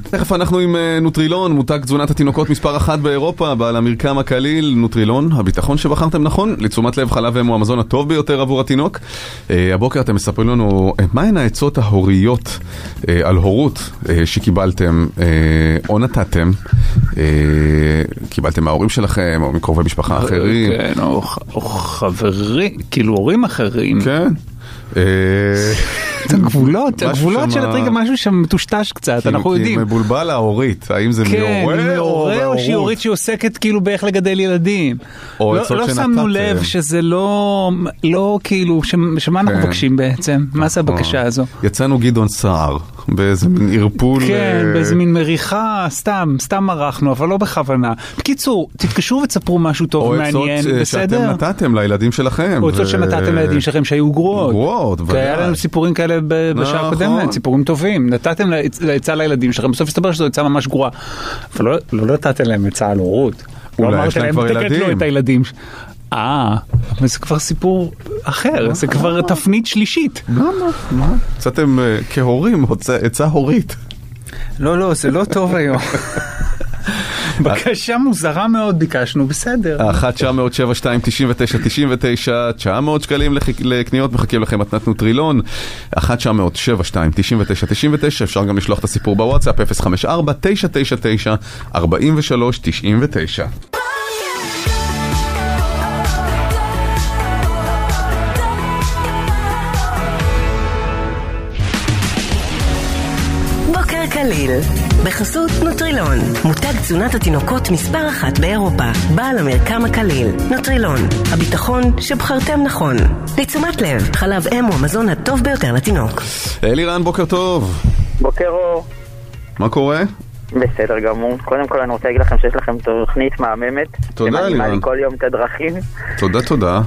תכף אנחנו עם אה, נוטרילון, מותג תזונת התינוקות מספר אחת באירופה, בעל המרקם הקליל, נוטרילון, הביטחון שבחרתם נכון, לתשומת לב חלב אם הוא המזון הטוב ביותר עבור התינוק. אה, הבוקר אתם מספרים לנו אה, מהן העצות ההוריות על הורות שקיבלתם או נתתם, קיבלתם מההורים שלכם או מקרובי משפחה אחרים. כן, או חברים, כאילו הורים אחרים. כן. אה, את הגבולות, הגבולות של הטריגר, משהו שם מטושטש קצת, כאילו, אנחנו כי יודעים. מבולבל ההורית, האם זה כן, מהורה או או מההורות? שהיא הורית שהיא עוסקת כאילו באיך לגדל ילדים. או לא- עצות לא שנתתם. שמנו לב שזה לא, לא כאילו, שמה אנחנו כן. מבקשים בעצם? מה זה הבקשה הזו? יצאנו גדעון סער, באיזה מין ערפול. כן, אה, באיזה מין מריחה, סתם, סתם מרחנו, אבל לא בכוונה. בקיצור, תתקשרו ותספרו משהו טוב או ומעניין, עצות אה, שאתם בסדר? נתתם לילדים שלכם. או עצות שנתתם לילדים שלכם שהיו גרועות. גרועות, כי היה. לנו סיפורים כאלה בשעה נכון. הקודמת, סיפורים טובים. נתתם לעצה לילדים שלכם, בסוף הסתבר שזו עצה ממש גרועה. אבל לא- לא נתתם להם עצה על הורות. לא אולי יש להם כבר תקטלו ילדים." את הילדים. אה, אבל זה כבר סיפור אחר, זה כבר תפנית שלישית. יצאתם אה, כהורים, עצה הורית. לא, לא, זה לא טוב היום. [LAUGHS] [LAUGHS] בקשה מוזרה מאוד ביקשנו, בסדר. האחת 900 72 99 99 900 שקלים לקניות מחכים לכם מתנת נוטרילון. אחת 900 72 99 99 אפשר גם לשלוח את הסיפור בוואטסאפ 054 999 43 99 בוקר בוקר קליל, בחסות נוטרילון, מותג תזונת התינוקות מספר אחת באירופה, בעל המרקם הקליל, נוטרילון, הביטחון שבחרתם נכון. לתשומת לב, חלב אם הוא המזון הטוב ביותר לתינוק. אלירן, בוקר טוב. בוקר אור. מה קורה? בסדר גמור. קודם כל אני רוצה להגיד לכם שיש לכם תוכנית מהממת. תודה, שמדהימה לי אלירן. כל יום את הדרכים. תודה, תודה.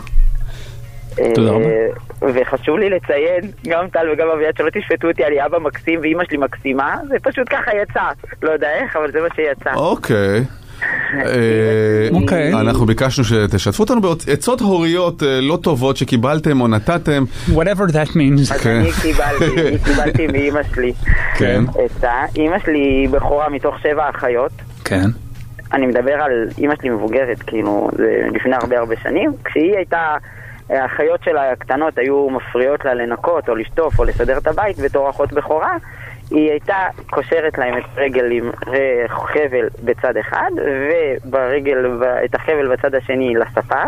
תודה רבה. אה, וחשוב לי לציין, גם טל וגם אביעד, שלא תשפטו אותי, אני אבא מקסים ואימא שלי מקסימה, זה פשוט ככה יצא. לא יודע איך, אבל זה מה שיצא. אוקיי. [LAUGHS] אה, אוקיי. אנחנו ביקשנו שתשתפו אותנו בעצות הוריות אה, לא טובות שקיבלתם או נתתם. whatever that means. אז כן. אני קיבלתי, אני [LAUGHS] קיבלתי מאימא שלי. כן. עצה. אימא שלי היא בכורה מתוך שבע אחיות. כן. אני מדבר על אימא שלי מבוגרת, כאילו, זה לפני הרבה הרבה שנים. כשהיא הייתה, האחיות שלה הקטנות היו מפריעות לה לנקות או לשטוף או לסדר את הבית בתור אחות בכורה, היא הייתה קושרת להם את הרגל עם חבל בצד אחד, וברגל, את החבל בצד השני לשפה.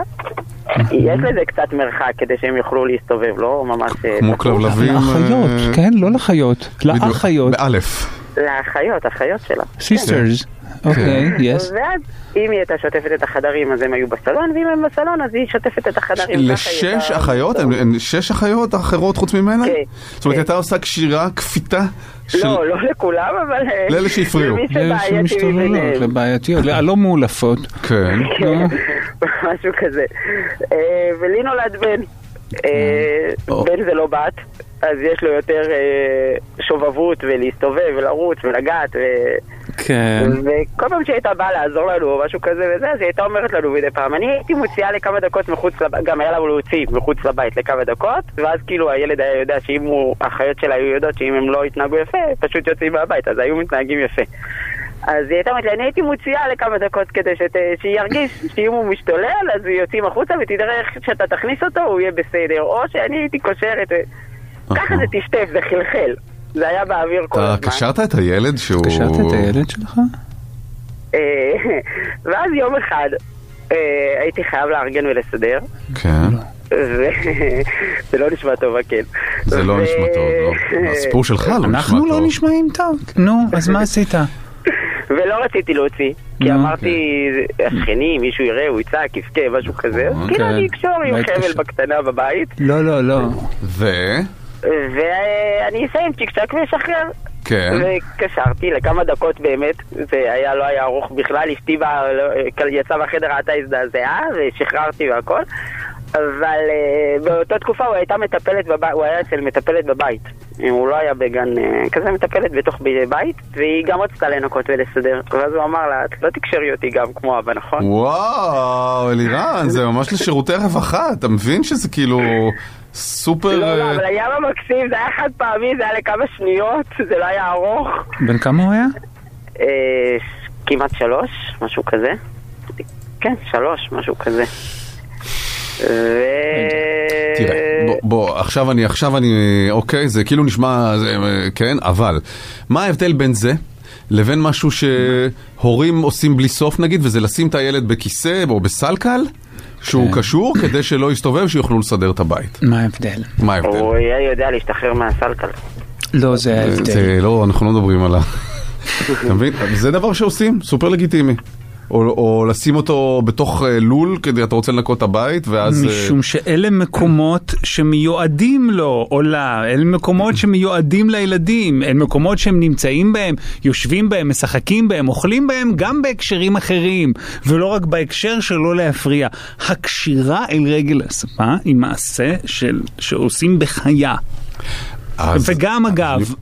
יש לזה קצת מרחק כדי שהם יוכלו להסתובב, לא ממש... אה, כמו. כלבלבים. לאחיות, אה, כן? לא לחיות. לאחיות. באלף. לאחיות, אחיות שלה. Sisters. אוקיי, יס. ואז אם היא הייתה שוטפת את החדרים אז הם היו בסלון, ואם הם בסלון אז היא שוטפת את החדרים. לשש אחיות? הן- שש אחיות אחרות חוץ ממנה? כן. זאת אומרת, הייתה עושה קשירה, כפיתה של... לא, לא לכולם, אבל... אה, לאלה שהפריעו. למי שבעייתי מביניהם. לבעייתיות, הלא מאולפות. כן. כן, [LAUGHS] משהו כזה. אה, ולי נולד בן. אה, או. בן זה לא בת, אז יש לו יותר שובבות ולהסתובב ולרוץ ולגעת. כן. וכל פעם שהיא הייתה באה לעזור לנו או משהו כזה וזה, אז היא הייתה אומרת לנו מדי פעם, אני הייתי מוציאה לכמה דקות מחוץ לבית, גם היה לנו להוציא מחוץ לבית לכמה דקות, ואז כאילו הילד היה יודע שאם הוא, האחיות שלה היו יודעות שאם הם לא יתנהגו יפה, פשוט יוצאים מהבית, אז היו מתנהגים יפה. אז היא הייתה אומרת לי, אני הייתי מוציאה לכמה דקות כדי שת, שירגיש שאם הוא משתולל, אז יוצאים החוצה ותדע איך שאתה תכניס אותו, הוא יהיה בסדר, או שאני הייתי קושרת, ככה זה טשטף, זה חלחל. זה היה באוויר כל אתה הזמן. קשרת את הילד שהוא... קשרת את הילד שלך? אה, [LAUGHS] ואז יום אחד אה, הייתי חייב לארגן ולסדר, כן. וזה לא נשמע טוב, כן. זה לא נשמע טוב, לא. [LAUGHS] הסיפור שלך לא נשמע טוב. אנחנו לא נשמעים טוב. נו, אז מה עשית? [LAUGHS] ולא רציתי להוציא, כי אמרתי, השכנים, מישהו יראה, הוא יצעק, יבכה, משהו כזה, אז כאילו. אני אקשור עם חבל. בקטנה בבית, לא, לא, לא. ו... ואני אסיים צ'יק צ'אק ואשחרר. כן. וקשרתי לכמה דקות באמת, זה היה, לא היה ארוך בכלל, אשתי לא- יצאה מהחדר, ראתה הזדעזעה, ושחררתי והכל. אבל uh, באותה תקופה הוא הייתה מטפלת בבית, הוא היה אצל מטפלת בבית. הוא לא היה בגן uh, כזה מטפלת בתוך בית, והיא גם רצתה לנקות ולסדר. ואז הוא אמר לה, את לא תקשרי אותי גם כמו אבא, נכון? וואו, אלירן, זה ממש לשירותי רווחה, אתה מבין שזה כאילו סופר... לא, לא, אה, אבל היה מקסים, זה היה חד פעמי, זה היה לכמה שניות, זה לא היה ארוך. בן כמה הוא היה? כמעט שלוש, משהו כזה. כן, שלוש, משהו כזה. ו... תראה, בוא, בוא, עכשיו אני, עכשיו אני, אוקיי, זה כאילו נשמע, זה, כן, אבל, מה ההבדל בין זה לבין משהו שהורים עושים בלי סוף נגיד, וזה לשים את הילד בכיסא או בסלקל, שהוא קשור, כדי שלא יסתובב, שיוכלו לסדר את הבית. מה ההבדל? מה ההבדל? הוא היה יודע להשתחרר מהסלקל. לא, זה ההבדל. זה לא, אנחנו לא מדברים על ה... [LAUGHS] אתה מבין? זה דבר שעושים, סופר לגיטימי. או, או לשים אותו בתוך אה, לול כדי אתה רוצה לנקות את הבית ואז... אה, משום שאלה מקומות שמיועדים לו או לה, אלה מקומות שמיועדים לילדים, אלה מקומות שהם נמצאים בהם, יושבים בהם, משחקים בהם, אוכלים בהם, גם בהקשרים אחרים, ולא רק בהקשר של לא להפריע. הקשירה אל רגל הספה היא מעשה של, שעושים בחיה. אז- וגם אגב,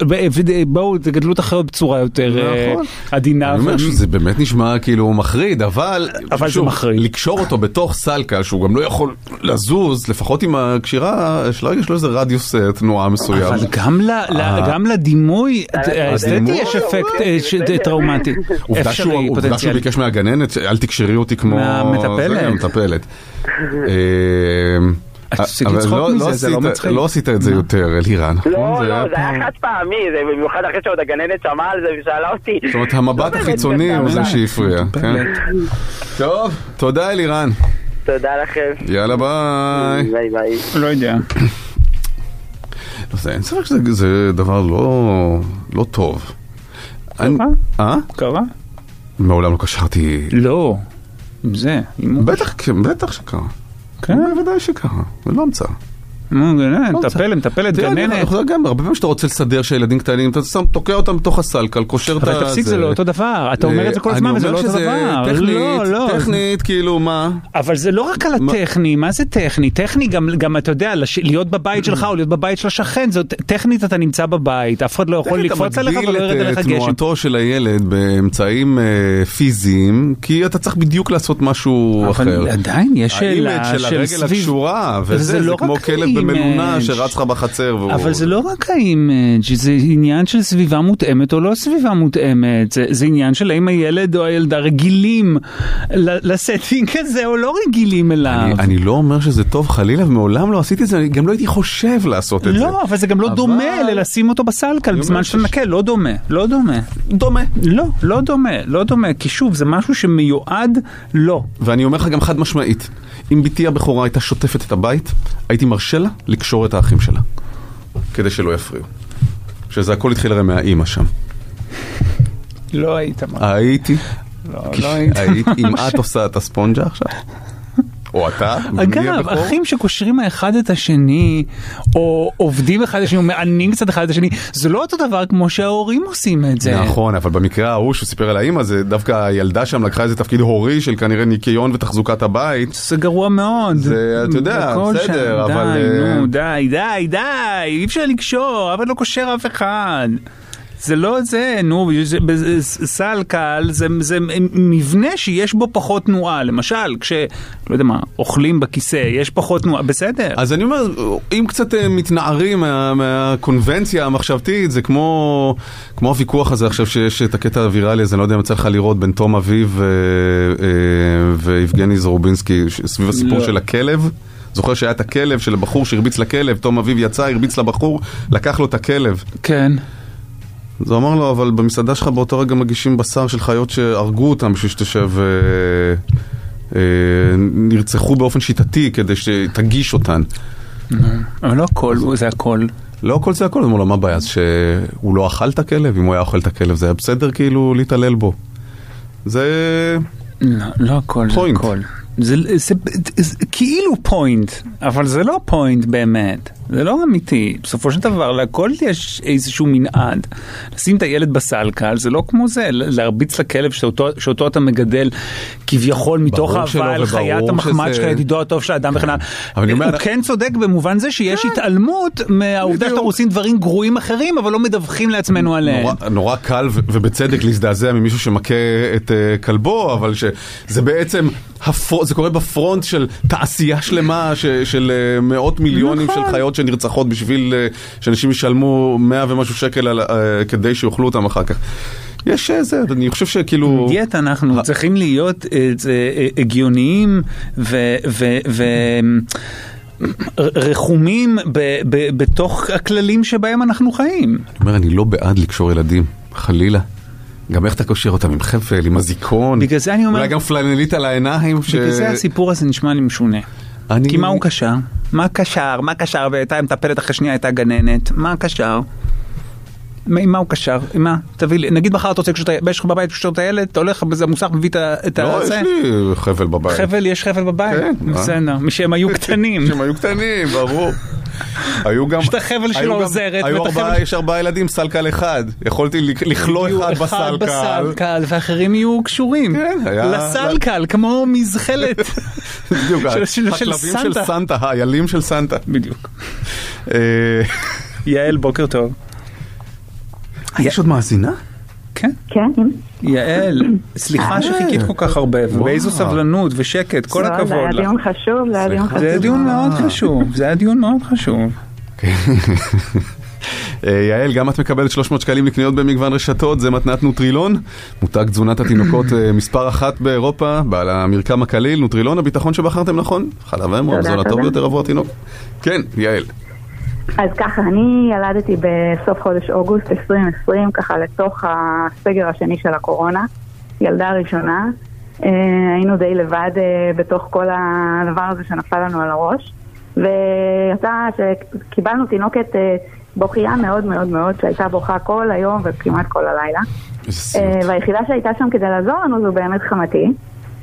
בואו תגדלו את החיות בצורה יותר אה, נכון. עדינה. אני אומר ו- שזה באמת נשמע כאילו מחריד, אבל... אבל זה שוב, מחריד. לקשור אותו בתוך סלקל, שהוא גם לא יכול לזוז, לפחות עם הקשירה, שלא יש לו איזה רדיוס אה, תנועה מסוים. אבל גם, ל, ל, אה. גם לדימוי האסתטי? יש אפקט טראומטי. עובדה שהוא. ביקש מהגננת, אל תקשרי אותי כמו... מהמטפלת. [LAUGHS] אה, תפסיק אבל לצחוק לא- מזה, לא זה לא מצחיק. לא עשית את זה יותר, אלירן? לא, לא, זה היה חד פעמי, זה במיוחד אחרי שעוד הגננת שמעה על זה ושאלה אותי. זאת אומרת, המבט החיצוני הוא זה. שהפריע. כן. טוב, תודה אלירן. תודה לכם. יאללה ביי. ביי ביי. לא יודע. לא, זה- אין ספק שזה זה דבר לא, לא טוב. אני- אה? קרה? מעולם לא קשרתי... לא. עם זה. בטח, כן, בטח שקרה. כן? בוודאי שקרה, זה לא המצאה. גננת, לא מטפלת, גננת. גם הרבה פעמים שאתה רוצה לסדר שהילדים קטנים, אתה שם, תוקע אותם בתוך הסלקל, קושר את ה... אבל תפסיק, זה לא אותו דבר. אתה אומר את זה כל אה, הזמן וזה לא אותו דבר. טכנית, לא, לא. טכנית, כאילו, מה? אבל זה לא רק על הטכני, מה זה טכני? טכני גם, אתה יודע, להיות בבית שלך או להיות בבית של השכן, טכנית אתה נמצא בבית, אף אחד לא יכול לקפוץ אתה עליך ולא ירד את, עליך אה, גשם. תנועתו של הילד באמצעים אה, פיזיים, כי אתה צריך בדיוק לעשות משהו אבל אחר. עדיין יש שאלה של של הרגל סביב- הקשורה, זה וזה, זה לא כמו רק כלב במלונה ה image. שרץ לך בחצר. והוא- אבל זה לא רק ה image, זה עניין של סביבה מותאמת או לא סביבה מותאמת, זה, זה עניין של האם הילד או הילדה רגילים ל setting הזה או לא רגילים אליו. אני, אני לא אומר שזה טוב חלילה, ומעולם לא עשיתי את זה, אני גם לא הייתי חושב לעשות את זה. לא, אבל זה גם לא אבל- דומה ללשים אותו בסלקל בזמן שאתה מנקה, לא דומה, לא דומה. דומה. לא, לא דומה, לא דומה, כי שוב, זה משהו שמיועד לא. ואני אומר לך גם חד משמעית, אם בתי הבכורה הייתה שוטפת את הבית, הייתי מרשה לה לקשור את האחים שלה, כדי שלא יפריעו. שזה הכל התחיל הרי מהאימא שם. לא היית מה. הייתי. לא, לא היית. אם [LAUGHS] את עושה את הספונג'ה עכשיו, או אתה, אגב, אחים שקושרים האחד את השני, או עובדים אחד את השני, או מענים קצת אחד את השני, זה לא אותו דבר כמו שההורים עושים את זה. נכון, אבל במקרה ההוא שהוא סיפר על האימא, זה דווקא הילדה שם לקחה איזה תפקיד הורי של כנראה ניקיון ותחזוקת הבית. זה גרוע מאוד. זה, אתה יודע, בסדר, אבל... די, אה, נו, די, די, די, אי אפשר לקשור, אף אחד לא קושר אף אחד. זה לא זה, נו, סל קל זה, זה מבנה שיש בו פחות תנועה, למשל, כש, לא יודע מה, אוכלים בכיסא, יש פחות תנועה, בסדר. אז אני אומר, אם קצת אה, מתנערים מה, מהקונבנציה המחשבתית, זה כמו, כמו הוויכוח הזה עכשיו שיש את הקטע הוויראלי הזה, אני לא יודע אם יצא לך לראות בין תום אביב אה, אה, ויבגני זרובינסקי, סביב הסיפור לא. של הכלב. זוכר שהיה את הכלב של הבחור שהרביץ לכלב, תום אביב יצא, הרביץ לבחור, לקח לו את הכלב. כן. אז הוא אמר לו, אבל במסעדה שלך באותו רגע מגישים בשר של חיות שהרגו אותם בשביל שתשב... אה, אה, נרצחו באופן שיטתי כדי שתגיש אותן. אבל לא הכל, זה הכל. לא הכל זה הכל, אמרו לו, מה הבעיה? אז שהוא לא אכל את הכלב? אם הוא היה אוכל את הכלב זה היה בסדר כאילו להתעלל בו. זה... לא, לא הכל, זה. הכל. זה, זה, זה כאילו point, אבל זה לא point באמת, זה לא אמיתי. בסופו של דבר להכל יש איזשהו מנעד. לשים את הילד בסלקל זה לא כמו זה, להרביץ לכלב שאותו, שאותו אתה מגדל כביכול מתוך אהבה אל חיית המחמד שלך, ידידו הטוב של האדם וכן הלאה. הוא כן צודק במובן זה שיש התעלמות מהעובדה שאנחנו עושים דברים גרועים אחרים, אבל לא מדווחים לעצמנו עליהם. נורא, נורא קל ובצדק להזדעזע ממישהו שמכה את uh, כלבו, אבל שזה בעצם, הפר... זה קורה בפרונט של תעשייה שלמה ש... של uh, מאות מיליונים נכון. של חיות שנרצחות בשביל uh, שאנשים ישלמו מאה ומשהו שקל על, uh, כדי שיאכלו אותם אחר כך. יש איזה, אני חושב שכאילו... דיאט אנחנו צריכים להיות אה, זה, אה, הגיוניים ו... ו, ו רחומים ב, ב, בתוך הכללים שבהם אנחנו חיים. אני אומר, אני לא בעד לקשור ילדים, חלילה. גם איך אתה קושר אותם עם חפל, עם אזיקון. בגלל זה אני אומר- אולי גם פלנלית על העיניים. ש... בגלל זה הסיפור הזה נשמע לי משונה. אני... כי מה הוא קשר? מה קשר? מה קשר? והייתה מטפלת אחרי שנייה הייתה גננת. מה קשר? עם מה הוא קשר? עם מה? תביא לי, נגיד מחר אתה רוצה לקשור את הילד, יש לך בבית לקשור את הילד, אתה הולך בזה מוסך, מביא את ה... לא, יש. לי חבל בבית. חבל, יש חבל בבית? כן, מה? בסדר, משהם היו [LAUGHS] קטנים. שהם היו קטנים, ברור. היו גם... יש את החבל של העוזרת היו ארבעה, יש ארבעה ילדים, סלקל אחד. יכולתי לכ- לכלוא אחד בסלקל. בסלקל, ואחרים יהיו קשורים. כן, היה- לסלקל, כמו מזחלת. [LAUGHS] בדיוק, של- של- של הכלבים של סנטה. סנטה, האיילים של סנטה. בדיוק. אה, יעל, בוקר טוב. יש עוד מאזינה? כן. כן. יעל, סליחה שחיכית כל כך הרבה, ובאיזו סבלנות ושקט, כל לא, זה הכבוד היה לך. דיון חשוב, זה היה דיון חשוב. זה היה דיון מאוד חשוב, זה היה דיון מאוד חשוב. [LAUGHS] אה, יעל, גם את מקבלת 300 שקלים לקניות במגוון רשתות, זה מתנת נוטרילון, מותג תזונת התינוקות אה, מספר אחת באירופה, בעל המרקם הקליל, נוטרילון, הביטחון שבחרתם נכון, חלב תודה, המזון הטוב. ביותר עבור התינוק. כן, יעל. אז ככה, אני ילדתי בסוף חודש אוגוסט 2020, ככה לתוך הסגר השני של הקורונה, ילדה ראשונה. אה, היינו די לבד אה, בתוך כל הדבר הזה שנפל לנו על הראש. ויצא שקיבלנו תינוקת אה, בוכייה מאוד מאוד מאוד, שהייתה בוכה כל היום וכמעט כל הלילה. והיחידה שהייתה שם כדי לעזור לנו זו באמת חמתי,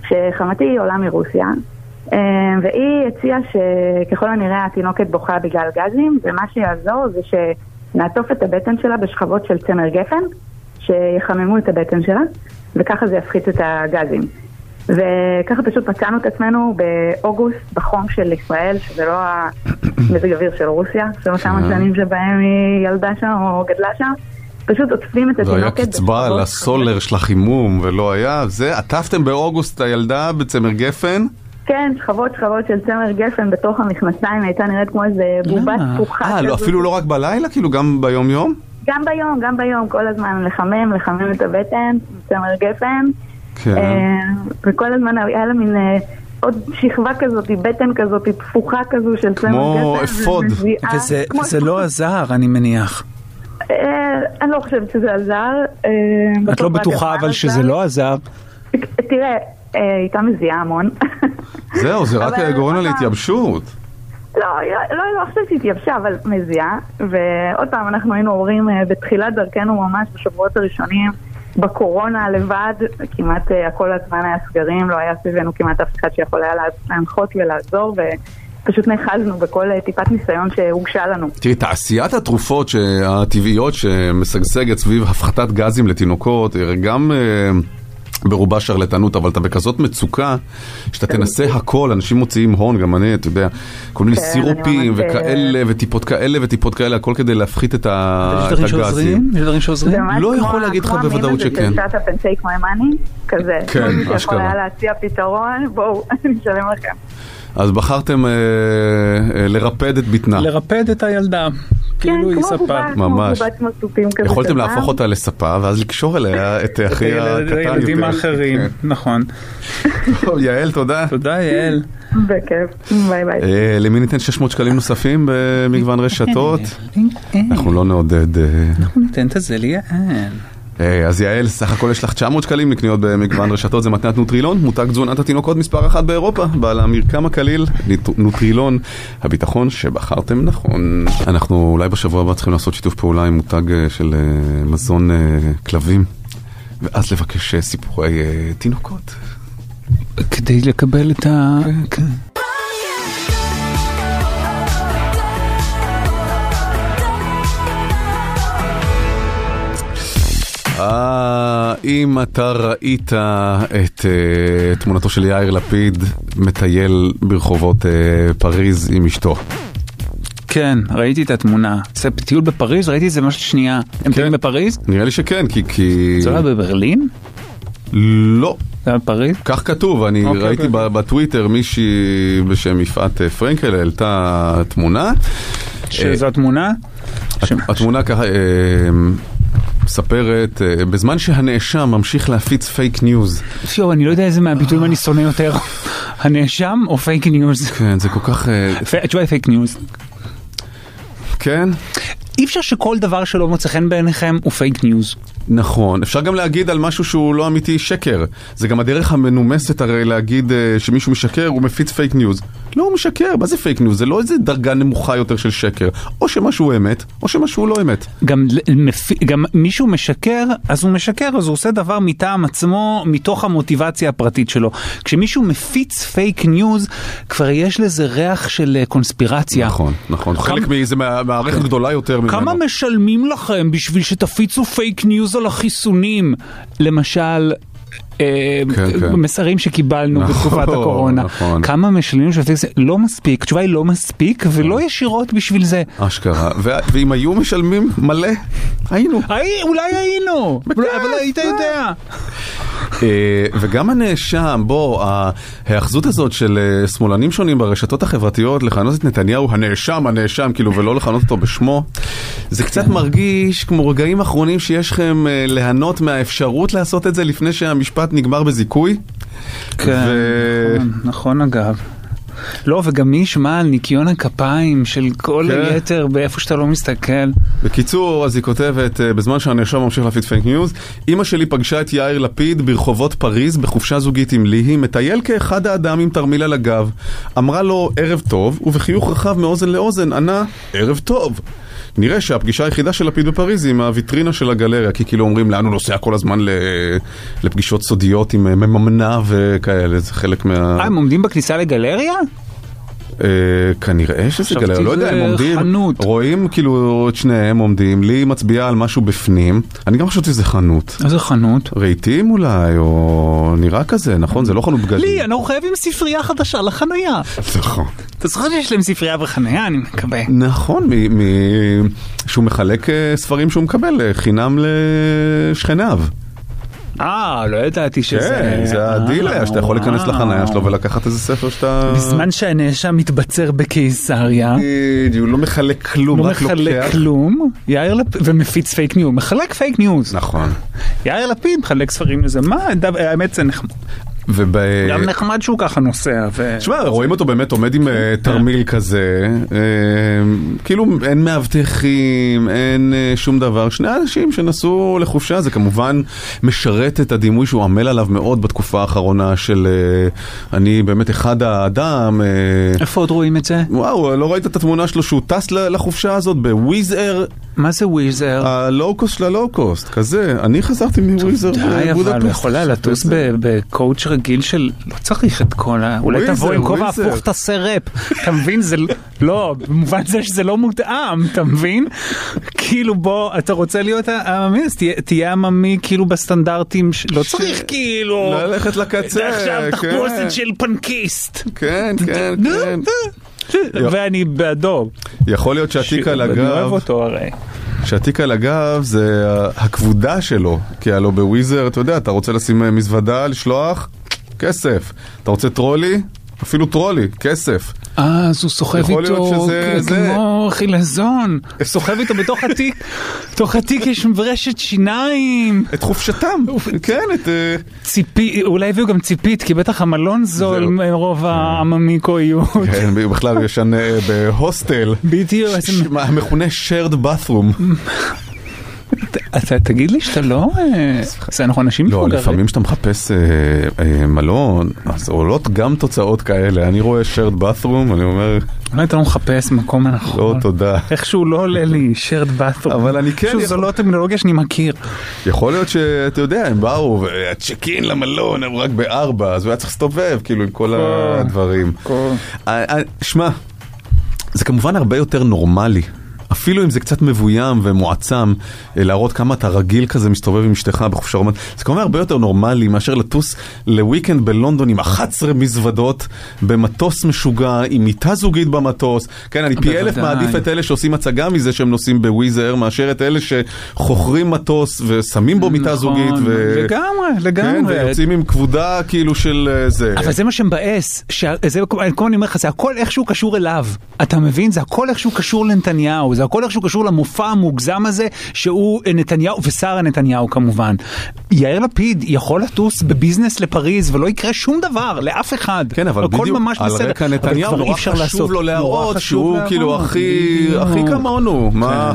שחמתי עולה מרוסיה, והיא הציעה שככל הנראה התינוקת בוכה בגלל גזים, ומה שיעזור זה שנעטוף את הבטן שלה בשכבות של צמר גפן, שיחממו את הבטן שלה, וככה זה יפחית את הגזים. וככה פשוט מצאנו את עצמנו באוגוסט בחום של ישראל, שזה לא המזג [COUGHS] אוויר של רוסיה, של אותם כן. השנים שבהם היא ילדה שם או גדלה שם. פשוט עוטפים את זה היה התינוקת. קצבה על הסולר של החימום ולא היה, זה, עטפתם באוגוסט את הילדה בצמר גפן? כן, שכבות שכבות של צמר גפן בתוך המכנסיים, הייתה נראית כמו איזה בובה תפוחה. אה, לא. אפילו לא רק בלילה? כאילו גם ביום יום? גם ביום, גם ביום, כל הזמן לחמם, לחמם את הבטן, צמר גפן. כן. אה, וכל הזמן היה לה מין אה, עוד שכבה כזאת, בטן כזאת, תפוחה כזו של צמר גפן. כמו אפוד. וזה, וזה לא עזר, אני מניח. אני לא חושבת שזה עזר. אה, את לא בטוחה אבל עזר. שזה לא עזר. תראה, אה, הייתה מזיעה המון. [LAUGHS] זהו, זה רק אבל- גורם לה להתייבשות. לא, לא, לא חושבת שהתייבשה, אבל מזיעה. ועוד פעם, אנחנו היינו הורים אה, בתחילת דרכנו ממש בשבועות הראשונים, בקורונה לבד, כמעט אה, הכל הזמן היה סגרים, לא היה סביבנו כמעט אף אחד שיכול היה לה- להנחות ולעזור, ופשוט נאחזנו בכל אה, טיפת ניסיון שהוגשה לנו. תראי, תעשיית התרופות הטבעיות שמשגשגת סביב הפחתת גזים לתינוקות, גם אה, ברובה שרלטנות, אבל אתה בכזאת מצוקה, שאתה תנסה הכל, אנשים מוציאים הון, גם אני, אתה יודע, כל מיני כן, סירופים וכאלה, וטיפות כאלה וטיפות כאלה, הכל כדי להפחית את ה- יש דברים הגזים. שעוזרים? יש דברים שעוזרים? זה לא כמו- יכול להגיד לך כמו בוודאות המים הזה שכן. של שאטה and take my money, כזה. כן, כל מי שיכול אשכרה. היה להציע פתרון, בואו, [LAUGHS] אני אשלם לכם. אז בחרתם אה, אה, לרפד את בטנה. לרפד את הילדה. כאילו היא כן, כמו ספה. ממש. יכולתם להפוך. אותה לספה, ואז לקשור אליה את אחי הקטן יותר. הילדים האחרים, כן. נכון. טוב, יעל, תודה. תודה, יעל. בכיף, ביי ביי. אה, למי ניתן 600 שקלים נוספים במגוון רשתות? אנחנו לא נעודד... אה, אנחנו ניתן את זה ליעל. אז יעל, סך הכל יש לך 900 שקלים לקניות במגוון רשתות, זה מתנת נוטרילון, מותג תזונת התינוקות מספר אחת באירופה, בעל המרקם הקליל, נוטרילון, הביטחון שבחרתם נכון. אנחנו אולי בשבוע הבא צריכים לעשות שיתוף פעולה עם מותג אה, של אה, מזון אה, כלבים, ואז לבקש סיפורי תינוקות. כדי לקבל את ה... כן. אה, אם אתה ראית את אה, תמונתו של יאיר לפיד מטייל ברחובות אה, פריז עם אשתו. כן, ראיתי את התמונה. זה טיול בפריז, ראיתי את זה ממש שנייה. הם טיילים בפריז? נראה לי שכן, כי... כי... זה לא היה בברלין? לא. זה היה בפריז? כך כתוב, אני אוקיי, ראיתי אוקיי. בטוויטר מישהי בשם יפעת אה, פרנקל העלתה תמונה. שזו התמונה? הת- התמונה ככה מספרת, אה, בזמן שהנאשם ממשיך להפיץ fake news. יואו, אני לא יודע איזה מהביטויים אני שונא יותר. הנאשם או fake news? כן, זה כל כך... אה, התשובה היא fake news. כן? אי אפשר שכל דבר שלא מוצא חן בעיניכם הוא fake news. נכון, אפשר גם להגיד על משהו שהוא לא אמיתי שקר. זה גם הדרך המנומסת הרי להגיד אה, שמישהו משקר, הוא מפיץ fake news. לא, הוא משקר, מה זה פייק ניוז? זה לא איזה דרגה נמוכה יותר של שקר. או שמשהו אמת, או שמשהו לא אמת. גם, גם מישהו משקר, אז הוא משקר, אז הוא עושה דבר מטעם עצמו, מתוך המוטיבציה הפרטית שלו. כשמישהו מפיץ פייק ניוז, כבר יש לזה ריח של אה, קונספירציה. נכון, נכון. חלק מאיזה מערכת גדולה יותר ממנו. כמה משלמים לכם בשביל שתפיצו פייק ניוז על החיסונים? למשל... אה, כן, כן. מסרים שקיבלנו נכון, בתקופת הקורונה. נכון. כמה משלמים בשביל זה? לא מספיק, התשובה היא לא מספיק ולא ישירות בשביל זה. אשכרה. ואם היו משלמים מלא, היינו. הי- אולי היינו, אבל היית יודע. אה, וגם הנאשם, בוא, ההאחזות הזאת של אה, שמאלנים שונים ברשתות החברתיות לכנות את נתניהו הנאשם, הנאשם, כאילו, ולא לכנות אותו בשמו, זה קצת מרגיש כמו רגעים אחרונים שיש לכם ליהנות מהאפשרות לעשות את זה לפני שהמשפט נגמר בזיכוי. כן, נכון, נכון אגב. לא, וגם מי ישמע על ניקיון הכפיים של כל כן. היתר באיפה שאתה לא מסתכל. בקיצור, אז היא כותבת, אה, בזמן שהנאשם ממשיך להפיץ פייק ניוז, אמא שלי פגשה את יאיר לפיד ברחובות פריז בחופשה זוגית עם ליהי, מטייל כאחד האדם עם תרמיל על הגב. אמרה לו ערב טוב, ובחיוך רחב מאוזן לאוזן ענה ערב טוב. נראה שהפגישה היחידה של לפיד בפריז היא עם הוויטרינה של הגלריה, כי כאילו אומרים לאן הוא נוסע כל הזמן. לפגישות סודיות עם אה, מממנה וכאלה, זה חלק מה... אה, הם עומדים בכניסה לגלריה? אה, כנראה שזה גלריה, לא יודע, הם עומדים, חנות. רואים כאילו את שניהם עומדים, לי מצביעה על משהו בפנים, אני גם חשבתי שזה חנות. איזה חנות? רהיטים אולי, או נראה כזה, נכון? זה לא חנות בגדים. לי, אנחנו חייבים ספרייה חדשה לחנייה. נכון. אתה זוכר שיש להם ספרייה וחנייה, אני מקווה. נכון, שהוא מחלק אה, ספרים שהוא מקבל אה, חינם לשכניו. אה, לא ידעתי שזה... כן, זה הדיל היה שאתה יכול להיכנס לחניה שלו ולקחת איזה ספר שאתה... בזמן שהנאשם מתבצר בקיסריה. בדיוק, לא מחלק כלום, לא רק לוקח. מחלק כלום, יאיר לפיד, ומפיץ פייק ניוז, מחלק פייק ניוז. נכון. יאיר לפיד מחלק ספרים לזה, מה, דו- האמת זה נחמד. וב... גם נחמד שהוא ככה נוסע. ו- תשמע, רואים אותו באמת עומד עם אה, תרמיל כזה, אה, כאילו אין מאבטחים, אין אה, שום דבר. שני אנשים שנסעו לחופשה, זה כמובן משרת את הדימוי שהוא עמל עליו מאוד בתקופה האחרונה של אני באמת אחד האדם. איפה עוד רואים את זה? וואו, לא ראית את התמונה שלו שהוא טס לחופשה הזאת בוויז אר? מה זה וויז אר? הלואו-קוסט של הלואו-קוסט, כזה. אני חזרתי מוויז אר די, אבל בבודפשט. הוא יכול היה לטוס ב- ב coach רגיל של... לא צריך את כל ה... אולי תבוא עם כובע. הפוך תעשה ראפ. אתה מבין? זה לא- לא, במובן זה שזה לא מותאם, אתה מבין? כאילו בוא, אתה רוצה להיות עממי, אז תהיה- עממי כאילו בסטנדרטים, לא צריך כאילו... ללכת לקצה, עכשיו כן. תחפושת של פנקיסט. כן, כן, כן. ואני בעדו. יכול להיות שהתיק על אני אוהב הגב, אותו הרי. שהתיק על הגב זה הכבודה שלו, כי הלוא בוויזר, אתה יודע, אתה רוצה לשים אה, מזוודה, לשלוח, כסף. אתה רוצה טרולי? אפילו טרולי, כסף. אה, אז הוא סוחב איתו. כמו חילזון. סוחב איתו בתוך התיק, [LAUGHS] בתוך התיק יש ברשת שיניים. את חופשתם, כן, את... אה, ציפי, אולי הביאו גם ציפית, כי בטח המלון זול מרוב העממיקואיות. כן, בכלל ישן אה, בהוסטל. בדיוק. המכונה shared bathroom. [LAUGHS] אתה תגיד לי שאתה לא... אה, אנחנו אנשים לא, מבוגרים. לפעמים כשאתה מחפש אה, אה, מלון, אז עולות גם תוצאות כאלה. אני רואה shared bathroom, אני אומר, אולי אתה לא מחפס מקום הנכון. לא, תודה. איכשהו לא עולה לי shared bathroom. אבל אני כן זו לא טרמינולוגיה שאני מכיר. יכול להיות שאתה יודע, הם באו, והצ'ק אין למלון הם רק בארבע, אז הוא היה צריך להסתובב, כאילו, עם כל הדברים. שמע, זה כמובן הרבה יותר נורמלי. אפילו אם זה קצת מבוים ומועצם, אה, להראות כמה אתה רגיל כזה מסתובב עם אשתך בחופשה רומנטית, זה כמובן הרבה יותר נורמלי מאשר לטוס לוויקנד בלונדון עם 11 מזוודות, במטוס משוגע, עם מיטה זוגית במטוס. כן, אני פי אלף. מעדיף את אלה שעושים הצגה מזה שהם נוסעים בוויזר, מאשר את אלה שחוכרים מטוס ושמים בו מיטה נכון, זוגית. ו... לגמרי, כן, לגמרי. ויוצאים עם כבודה כאילו של אה, זה. אבל זה מה שמבאס, שזה, כל אני אומר לך, זה הכל איכשהו קשור אליו. אתה מבין? זה הכל איכשהו קשור לנתניהו, זה הכל איכשהו קשור למופע המוגזם הזה, שהוא אה, נתניהו, ושרה נתניהו כמובן. יאיר לפיד יכול לטוס בביזנס לפריז ולא יקרה שום דבר לאף אחד. כן, אבל הכל בדיוק, ממש על בסדר. רקע נתניהו נורא חשוב לעשות. לו להראות שהוא כאילו הכי. הכי כמונו. מה?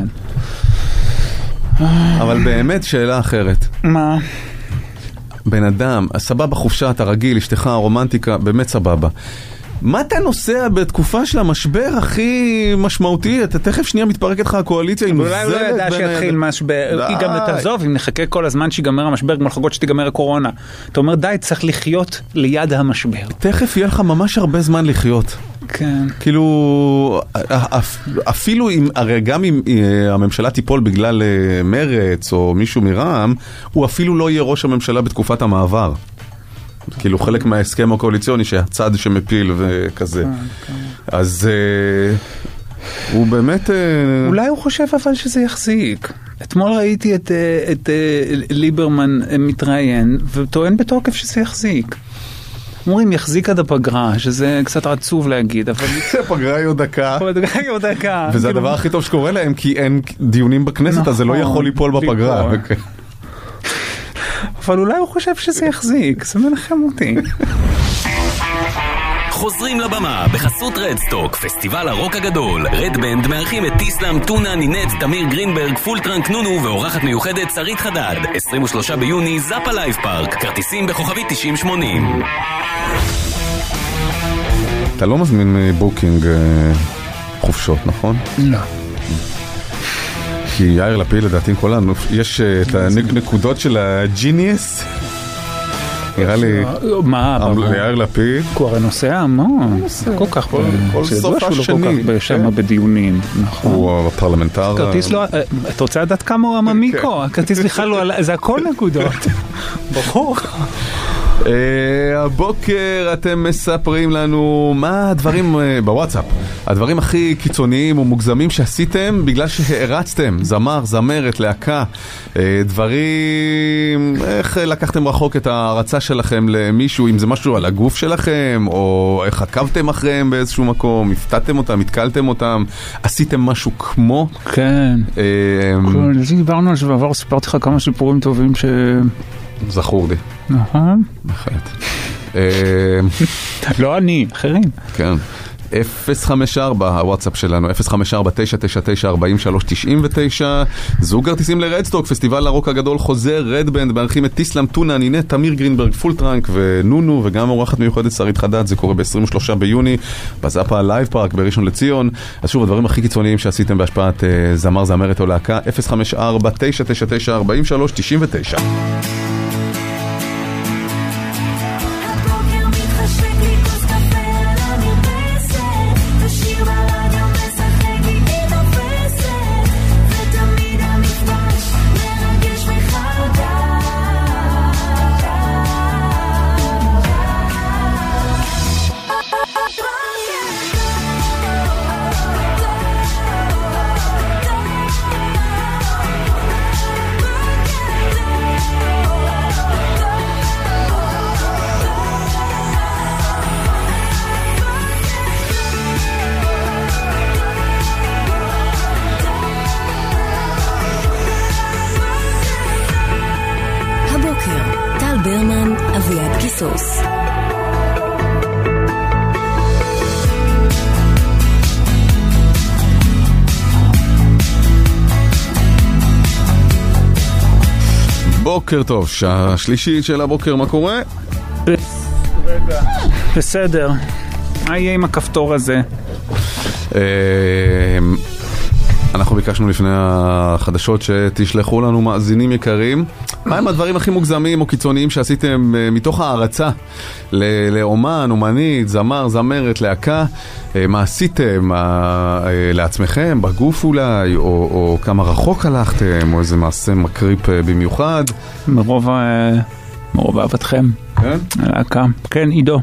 אבל באמת שאלה אחרת. מה? בן אדם, סבבה חופשה, אתה רגיל, אשתך, רומנטיקה, באמת סבבה. מה אתה נוסע בתקופה של המשבר הכי משמעותי? אתה תכף שנייה מתפרקת לך הקואליציה עם אולי הוא לא ידע שיתחיל משבר. היא גם תעזוב, אם נחכה כל הזמן שיגמר המשבר, כמו לחכות שתיגמר הקורונה. אתה אומר די, צריך לחיות ליד המשבר. תכף יהיה לך ממש הרבה זמן לחיות. כן. כאילו, אפ- אפילו אם, הרי גם אם אה, הממשלה תיפול בגלל אה, מרץ או מישהו מרע"מ, הוא אפילו לא יהיה ראש הממשלה בתקופת המעבר. כאילו חלק מההסכם הקואליציוני שהצד שמפיל וכזה. אז אה, הוא באמת... אה, אולי הוא חושב אבל שזה יחזיק. אתמול ראיתי את, אה, את אה, ליברמן אה, מתראיין וטוען בתוקף שזה יחזיק. אומרים יחזיק עד הפגרה, שזה קצת עצוב להגיד, אבל... [LAUGHS] הפגרה היא עוד דקה. הפגרה היא עוד דקה. וזה כאילו- הדבר הכי טוב שקורה להם, כי אין דיונים בכנסת, אז זה לא נכון, יכול ליפול בפגרה. [LAUGHS] אבל אולי הוא חושב שזה יחזיק, זה מנחם אותי. חוזרים לבמה בחסות רדסטוק, פסטיבל הרוק הגדול. רדבנד מארחים את טיסלאם, טונה, נינט, תמיר גרינברג, פול טראנק נונו ואורחת מיוחדת שרית חדד. 23 ביוני, זאפה לייב פארק. כרטיסים בכוכבית 9080. אתה לא מזמין מבוקינג אה, חופשות, נכון? לא. כי יאיר לפיד לדעתי עם כל הנוף, יש אה, את הנקודות של הג'יניאס. נראה לי, מה, ברור. יאיר לפיד, הוא הרי נוסע המון, כל כך, כל- סוף שהוא לא השני, כל כך שם בדיונים, נכון. הוא הפרלמנטר. כרטיס לא, אה, אתה רוצה לדעת כמה הוא הממיקו? הכרטיס בכלל לא זה הכל נקודות. [LAUGHS] ברור. אה, הבוקר אתם מספרים לנו מה הדברים אה, בוואטסאפ, הדברים הכי קיצוניים ומוגזמים שעשיתם בגלל שהרצתם זמר, זמרת, להקה, אה, דברים, איך לקחתם רחוק את ההערצה שלכם למישהו, אם זה משהו על הגוף שלכם, או איך עקבתם אחריהם באיזשהו מקום, הפתעתם אותם, התקלתם אותם, עשיתם משהו כמו. כן. לדעתי דיברנו על זה בעבר, סיפרתי לך כמה סיפורים טובים ש... זכור לי. נכון. בהחלט. [LAUGHS] אה, לא אני, אחרים. כן. 054, הוואטסאפ שלנו, 054-999-4399, זוג כרטיסים לרדסטוק, פסטיבל הרוק הגדול חוזר, רדבנד, מארחים את טיסלאם טונה, נינט, תמיר גרינברג, פול טראנק ונונו, וגם אורחת מיוחדת שרית חדד, זה קורה ב-23 ביוני, בזאפה לייב פארק בראשון לציון. אז שוב, הדברים הכי קיצוניים שעשיתם בהשפעת אה, זמר, זמרת או להקה, 054-999-4399. בוקר טוב, שעה שלישית של הבוקר, מה קורה? רגע. בסדר. מה יהיה עם הכפתור הזה? אנחנו ביקשנו לפני החדשות שתשלחו לנו מאזינים יקרים מהם הדברים הכי מוגזמים או קיצוניים שעשיתם אה, מתוך הערצה לאומן, אומנית, זמר, זמרת, להקה אה, מה עשיתם אה, לעצמכם, בגוף אולי, או, או כמה רחוק הלכתם, או איזה מעשה מקריפ במיוחד מרוב מרוב אהבתכם. כן? הלהקה. כן, עידו.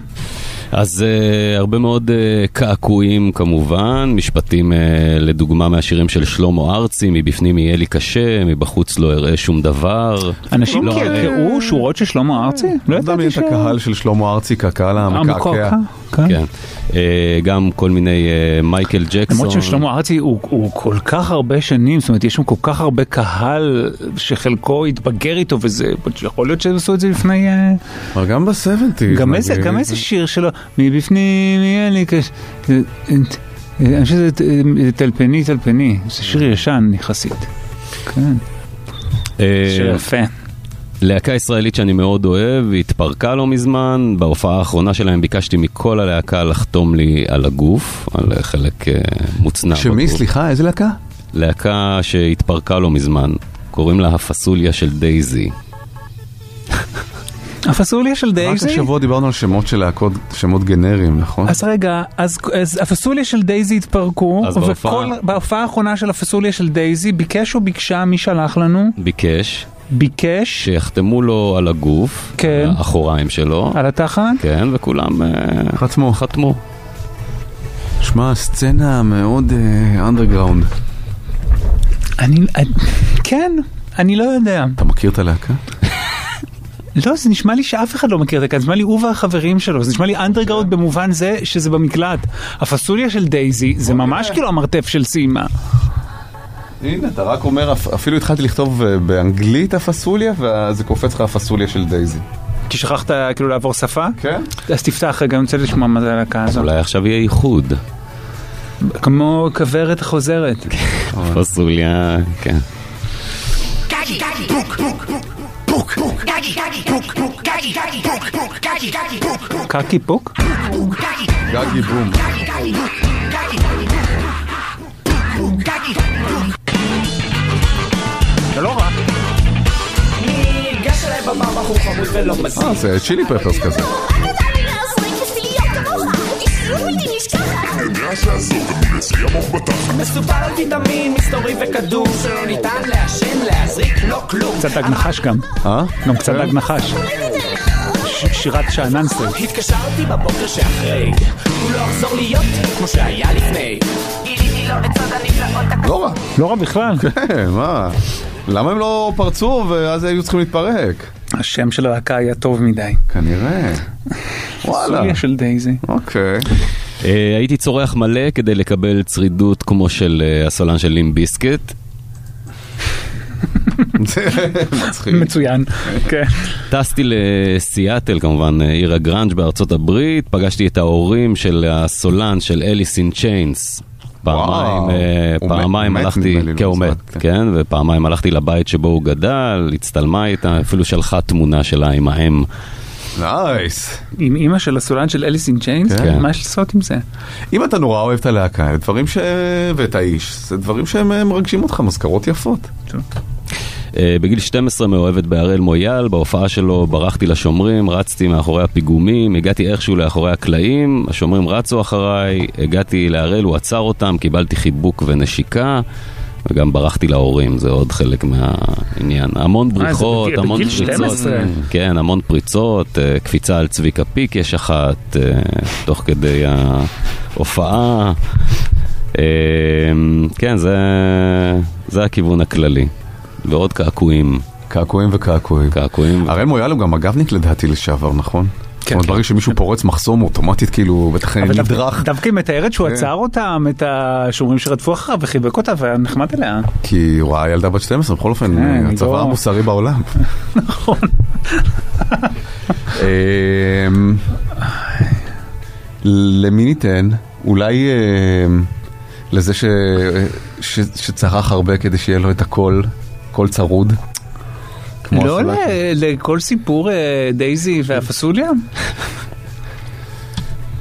אז uh, הרבה מאוד uh, קעקועים כמובן, משפטים uh, לדוגמה מהשירים של שלמה ארצי, מבפנים יהיה לי קשה, מבחוץ לא אראה שום דבר. אנשים לא, קעקעו שורות של שלמה ארצי? לא לא מדמיין ידעתי את ש... הקהל של שלמה ארצי כקהל המקעקע. כן. כן. Uh, גם כל מיני uh, מייקל ג'קסון. למרות ששלמה ארצי הוא, הוא כל כך הרבה שנים, זאת אומרת יש שם כל כך הרבה קהל שחלקו התבגר איתו וזה, יכול להיות שהם עשו את זה לפני... אה, אבל גם בסבנטי. גם איזה, גם איזה שיר שלו, מבפנים יהיה לי קשה, אני חושב שזה אה, טלפני טלפני, זה שיר ישן יחסית. כן, אה, שיר יפה. להקה ישראלית שאני מאוד אוהב, היא התפרקה לא מזמן, בהופעה האחרונה שלהם ביקשתי מכל הלהקה לחתום לי על הגוף, על חלק אה, מוצנע שמי? בגוף. סליחה, איזה להקה? להקה שהתפרקה לא מזמן, קוראים לה הפסוליה של דייזי. [LAUGHS] הפסוליה של רק דייזי? השבוע דיברנו על שמות של להקות, שמות גנריים, נכון? אז רגע, אז, אז הפסוליה של דייזי התפרקו, אז בהופעה- וכל, בהופעה האחרונה של הפסוליה של דייזי ביקש או ביקשה, מי שלח לנו? ביקש ביקש שיחתמו לו על הגוף, כן. האחוריים שלו, על התחת? כן, וכולם אה, חתמו. חתמו. שמע, סצנה מאוד אנדרגראונד. אני, אני- כן, אני לא יודע. אתה מכיר את הלהקה? [LAUGHS] לא, זה נשמע לי שאף אחד לא מכיר את הקהל, זה נשמע לי הוא והחברים שלו, זה נשמע לי אנדרגראונד במובן זה שזה במקלט. הפסוליה של דייזי זה ממש כאילו המרתף של סימה. הנה, אתה רק אומר, אפ- אפילו התחלתי לכתוב אה, באנגלית הפסוליה, וזה קופץ לך הפסוליה של דייזי. כי שכחת כאילו לעבור שפה? כן. אז תפתח רגע, אני רוצה לשמוע מה זה הלהקה הזאת. אולי עכשיו יהיה איחוד. כמו כוורת חוזרת. פסוליה, כן. קקי פוק? גגי בום. בחור חמוד ולא מזיק. אה, זה צ'ילי פפרס כזה. מסופר על ויטמין, מסתורי וכדור שלא ניתן לעשן, להזריק, לא כלום. קצת דג נחש גם. אה? גם קצת דג נחש. ש- שירת שאנן סטריט. התקשרתי בבוקר שאחרי, הוא לא יחזור להיות כמו שהיה לפני. גיליתי לו את סוד הנפלאות לא רע. לא רע בכלל. כן, מה? למה הם לא פרצו ואז היו צריכים להתפרק? השם של הלהקה היה טוב מדי. כנראה. וואלה. סוליה של דייזי. אוקיי. אה, הייתי צורח מלא כדי לקבל צרידות כמו של אה, הסולן של לים ביסקט. מצחיק. מצוין. כן. טסתי לסיאטל, כמובן, אה, עיר הגראנג' בארצות הברית, פגשתי את ההורים של הסולן של אליס אין צ'יינס. פעמיים, אה, פעמיים הלכתי, לא כן הוא מת, כן, ופעמיים הלכתי לבית שבו הוא גדל, הצטלמה איתה, אפילו שלחה תמונה שלה עם האם. נייס. עם אימא של הסולן של אליס אין צ'יינס? כן. מה יש לעשות עם זה? אם אתה נורא אוהב את הלהקה, דברים ש... ואת האיש, זה דברים שהם אה, מרגשים אותך, מזכרות יפות. אה, בגיל 12 מאוהבת בהראל מויאל, בהופעה שלו ברחתי לשומרים, רצתי מאחורי הפיגומים, הגעתי איכשהו לאחורי הקלעים, השומרים רצו אחריי, הגעתי להראל, הוא עצר אותם, קיבלתי חיבוק ונשיקה. וגם ברחתי להורים, זה עוד חלק מהעניין. המון אה, זה בריחות, בגיל- המון בגיל פריצות. 12. כן, המון פריצות, אה, קפיצה על צביקה פיק יש אחת, אה, תוך כדי ההופעה. אה, כן, זה, זה הכיוון הכללי. ועוד קעקועים. קעקועים וקעקועים. קעקועים. הראל מויאל הוא גם מג"בניק לדעתי לשעבר, נכון? זאת אומרת, כן. ברגע שמישהו פורץ מחסום, אוטומטית כאילו, בטח נדרך. דווקא היא מתארת שהוא כן. עצר אותם, את השומרים שרדפו אחריו וחיבק אותה והיה נחמד אליה. כי הוא ראה ילדה בת 12, בכל אופן, כן, הצבא לא- המוסרי בעולם. [LAUGHS] נכון. אמ, למי ניתן? אולי אמ, לזה ש- ש- שצרח הרבה כדי שיהיה לו את הקול, קול צרוד? לא לכל סיפור אה, דייזי והפסוליה?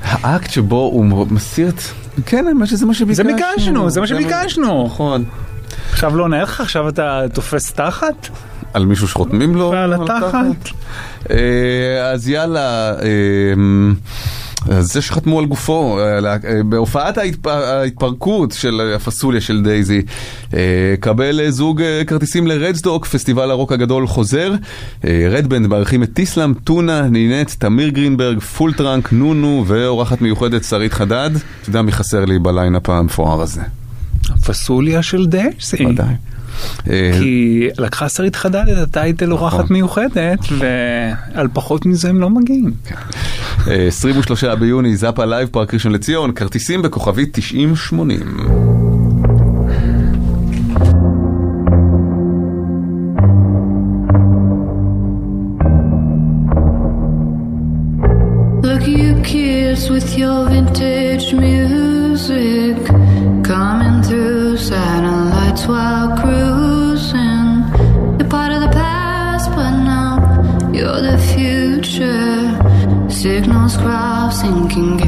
האקט שבו הוא מסיר את... כן, שזה מה זה שביקשנו. ביקשנו, זה מה שביקשנו. נכון. עכשיו לא נער לך, עכשיו אתה תופס תחת? על מישהו שחותמים לו? ועל התחת? אה, אז יאללה, אה, זה שחתמו על גופו, אה, אה, בהופעת ההתפ- ההתפרקות של הפסוליה של דייזי, אה, קבל אה, זוג אה, כרטיסים לרדסטוק, פסטיבל הרוק הגדול חוזר, אה, רדבנד מארחים את טיסלאם, טונה, נינט, תמיר גרינברג, פול טראנק, נונו ואורחת מיוחדת שרית חדד. אתה יודע מי חסר לי בליינאפ המפואר הזה. הפסוליה של דייזי. ודאי. אה, כי לקחה שרית חדד את הטייטל אורחת מיוחדת, ועל פחות מזה הם לא מגיעים. אה, 23 ביוני, זאפה לייב, פארק ראשון לציון, כרטיסים בכוכבית 9080. Look at you kids with your vintage sinking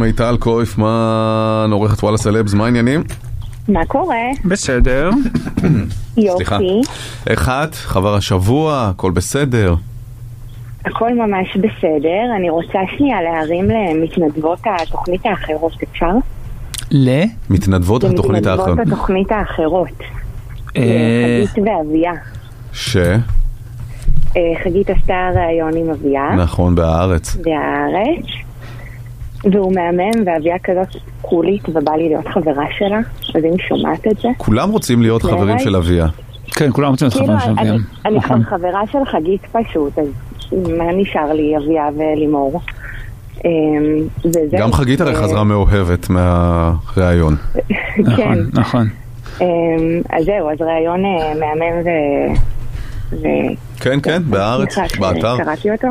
מיטל קויפמן, עורכת וואלה סלבס, מה העניינים? מה קורה? בסדר. סליחה. יופי, איך את? חבר השבוע, הכל בסדר? הכל ממש בסדר. אני רוצה שנייה להרים למתנדבות התוכנית האחרות, אפשר? ל? מתנדבות התוכנית האחרת. למתנדבות התוכנית האחרות. אה, חגית ואביה. ש? אה, חגית עשתה ראיון עם אביה. נכון, בהארץ. בהארץ. והוא מהמם, ואביה כזאת קולית, ובא לי להיות חברה שלה, אז אם היא שומעת את זה. כולם רוצים להיות חברים. של אביה. כן, כולם רוצים כאילו, אני- אני כבר חברה של חגית פשוט, אז מה נשאר לי, אביה ולימור? אמ. גם חגית הרי אה, חזרה מאוהבת מהראיון. [LAUGHS] כן. נכון. אמ, אז זהו, אז ראיון אה, מהמם ו... כן, כן, בהארץ, סליחה באתר. שקראתי אותו.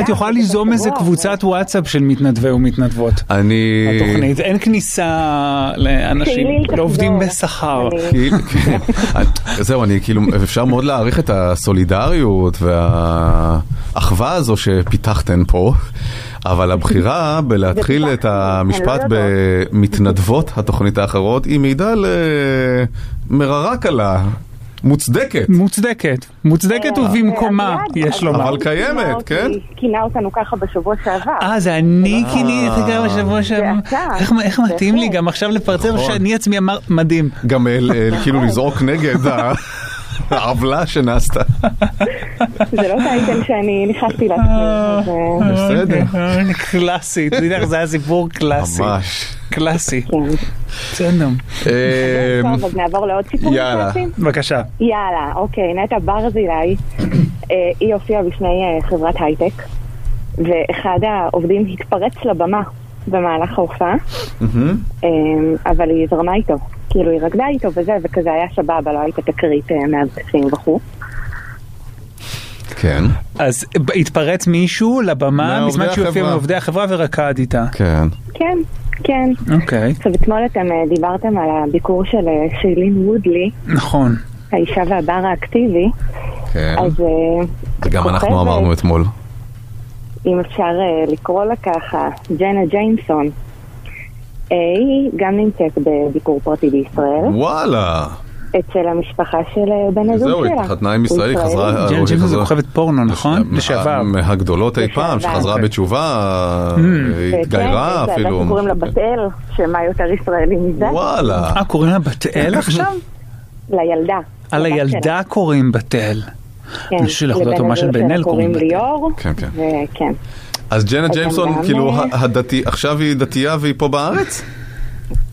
את יכולה, ליזום איזה קבוצת וואטסאפ של מתנדבי ומתנדבות. אני... התוכנית, אין כניסה לאנשים. לעובדים בשכר. כן. זהו, אני כאילו, אפשר מאוד להעריך את הסולידריות והאחווה הזו שפיתחתן פה, אבל הבחירה בלהתחיל את המשפט במתנדבות התוכנית האחרות היא מעידה על אה, קלה. מוצדקת. מוצדקת. מוצדקת ובמקומה, יש לומר. אבל קיימת, כן? כינה אותנו ככה בשבוע שעבר. אה, זה אני כיניתי גם בשבוע שעבר. איך- איך מתאים לי גם עכשיו לפרצר נכון. שאני עצמי אמר, מדהים. גם אה, אה, כאילו לזרוק נגד [LAUGHS] העוולה שנעשתה. זה לא טייטל שאני נכנסתי לעצמי. אז, אה, בסדר. אה, קלאסי, אתה יודע, זה היה סיפור קלאסי. ממש. קלאסי. בסדר. אה, טוב, אז נעבור לעוד סיפור. יאללה. קלאסי? בבקשה. יאללה, אוקיי, נטע ברזילי, אה, היא הופיעה בפני אה, חברת הייטק, ואחד העובדים התפרץ לבמה במהלך ההופעה, אה, אבל היא זרמה איתו. כאילו היא רקדה איתו וזה, וכזה היה סבבה, לא הייתה תקרית אה, מאבטחים וכו'. כן. אז התפרץ מישהו לבמה בזמן שהוא הופיע. מעובדי החברה ורקד איתה. כן. כן, כן. אוקיי. עכשיו אתמול אתם אה, דיברתם על הביקור של אה, שיילין וודלי, נכון. האישה והבר האקטיבי, כן. אז וגם אנחנו אמרנו אתמול. אם אפשר לקרוא לה ככה, ג'נה ג'יימסון. אה, היא גם נמצאת בביקור פרטי בישראל, וואלה. אצל המשפחה של אה, בן הזוג זהו, שלה. היא התחתנה עם ישראלי. חזרה... ג'ן זה חזרה- כוכבת פורנו, נכון? לשעבר. מהגדולות אי פעם. שחזרה אוקיי. בתשובה, וכן, התגיירה יש לה אפילו. בת שקוראים לה בת אל, שמה יותר ישראלי מזה? וואלה. אה, קוראים לה בת אל עכשיו? לילדה. על הילדה. קוראים בת אל. כן, לבן הזוג שלה קוראים. ליאור, כן, כן. אז ג'נה ג'יימסון, כאילו, אה, הדתי, עכשיו היא דתייה והיא פה בארץ?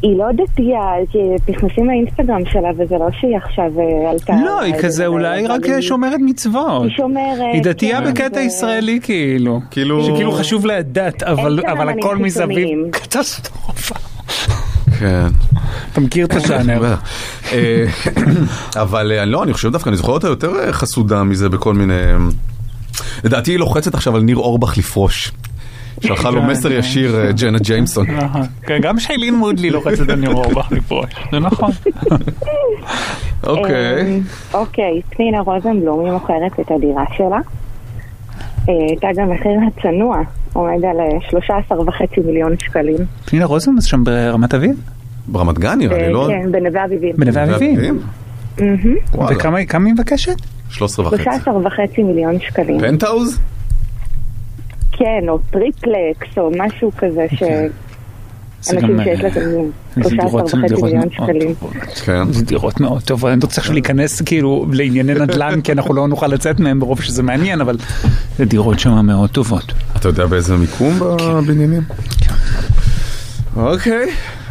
היא לא דתייה, כי נכנסים לאינסטגרם שלה, וזה לא שהיא עכשיו אה, עלתה... לא, היא על- כזה על- אולי רק שומרת מצוות. היא שומרת... היא דתייה כן, בקטע ישראלי כאילו. כאילו... שכאילו חשוב לה הדת, אבל הכל מסביב. קטסטרופה. כן. אתה מכיר את הז'אנר. [LAUGHS] אה, [COUGHS] אבל אה, לא, אני חושב דווקא, אני זוכר אותה יותר אה, חסודה מזה בכל מיני... אה, לדעתי היא לוחצת עכשיו על ניר אורבך לפרוש. שלחה לו כן, מסר כן. ישיר, אה, ג'נה ג'יימסון. אהה. כן, גם שיילין מודלי לוחצת על ניר אורבך לפרוש, זה נכון. [LAUGHS] אוקיי. אמ, אוקיי, פנינה רוזנבלום, היא מוכרת את הדירה שלה. אה, תג המחיר הצנוע עומד על אה, 13.5 מיליון שקלים. פנינה רוזנבלום שם ברמת אביב? ברמת גן נראה לי, אה, לא? כן, בנווה אביבים. בנווה אביבים? וכמה כמה היא מבקשת? 13 וחצי. 13.5 מיליון שקלים. פנטהאוז? כן, או טריפלקס, או משהו כזה ש... אנשים גם, שיש אה, להם זה דירות- 13.5 דירות מיליון מאוד שקלים. כן. זה דירות מאוד טובות, אני לא צריך להיכנס כאילו לענייני נדל"ן, כי אנחנו לא נוכל לצאת מהם ברוב שזה מעניין, אבל זה דירות שם מאוד טובות. אתה יודע באיזה מיקום בבניינים? כן. אוקיי,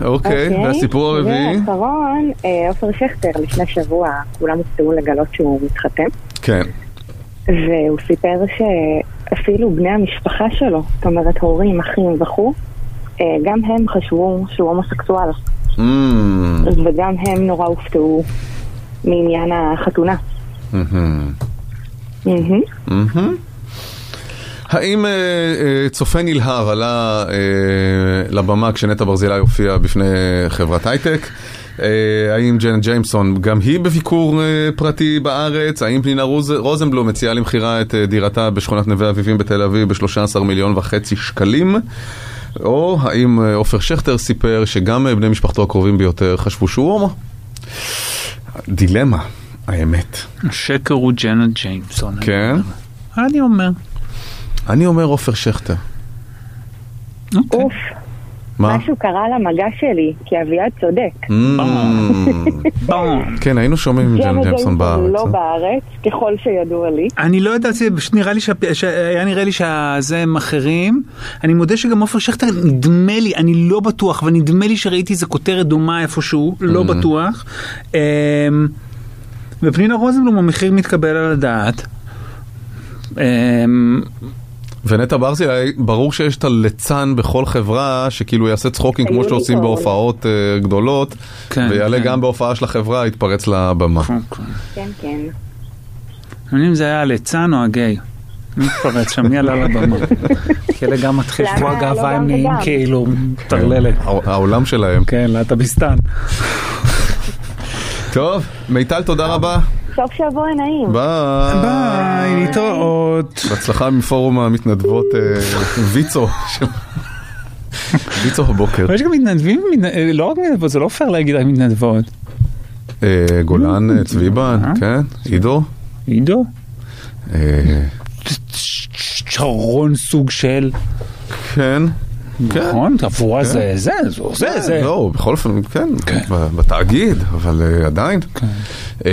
אוקיי, והסיפור הרביעי? ואחרון, אה, עופר שכטר, לפני שבוע כולם הופתעו לגלות שהוא מתחתן, כן. והוא סיפר שאפילו בני המשפחה שלו, זאת אומרת הורים, אחים וכו', אה, גם הם חשבו שהוא הומוסקסואל, Mm, וגם הם נורא הופתעו מעניין החתונה. מהמם. מהמם. מהמם. האם אה, אה, צופה נלהב עלה אה, לבמה כשנטע ברזילי הופיע בפני חברת הייטק? האם ג'ן ג'יימסון גם היא בביקור פרטי בארץ? האם פנינה רוז, רוזנבלום מציעה למכירה את דירתה בשכונת נווה אביבים בתל אביב ב-13 מיליון וחצי שקלים? או האם עופר שכטר סיפר שגם בני משפחתו הקרובים ביותר חשבו שהוא הומו? דילמה, האמת. השקר הוא ג'נה ג'יימסון. כן? אני אומר. אני אומר עופר שכטר. אוף, מה? משהו קרה למגע שלי, כי אביעד צודק. Mm. [LAUGHS] כן, היינו שומעים עם ג'ן ג'נה ג'יימסון בארץ. לא? בארץ, ככל שידוע לי. אני לא פשוט נראה לי שהיה נראה לי שזה הם אחרים. אני מודה שגם עופר שכטר, נדמה לי, אני לא בטוח, אבל נדמה לי שראיתי איזה כותרת דומה איפשהו, לא Mm. בטוח. אמ, ופנינה רוזנבלום, המחיר מתקבל על הדעת. ונטע ברזילי, ברור שיש את הליצן בכל חברה שכאילו יעשה צחוקים כמו שעושים. בהופעות אה, גדולות, כן, ויעלה כן. גם בהופעה של החברה, יתפרץ לבמה. כן, כן. אני יודע אם זה היה הליצן או הגיי. מי התפרץ שם? מי עלה לבמה? כי אלה גם מתחיל שבוע לא גאווה, גם הם נהיים? כאילו טרללת. העולם שלהם. כן, להט"ביסטן. טוב, מיטל, תודה רבה. סוף שבוע נעים. ביי. ביי, להתראות. בהצלחה מפורום המתנדבות אה, ויצו. ויצו הבוקר. יש גם מתנדבים, מתנ- אה, לא רק מתנדבות, זה לא פייר להגיד רק מתנדבות. אה, גולן צביבן, כן, עידו. עידו? שרון סוג של... כן. נכון, עבורה כן. זה, זה, זה, זה, זה. לא, בכל אופן, כן, בתאגיד, אבל אה, עדיין. אה,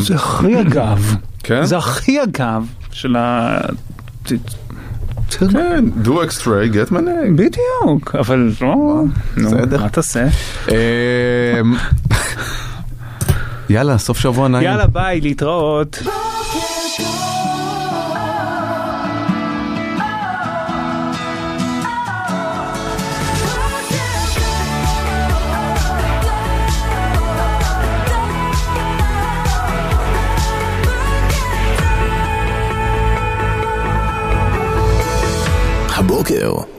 זה הכי אגב. כן? זה הכי אגב של ה... כן, do extra, get my name. בדיוק, אבל לא... נו, בסדר. מה תעשה? אה, [LAUGHS] יאללה, סוף שבוע נעים. יאללה, ביי, להתראות. הבוקר.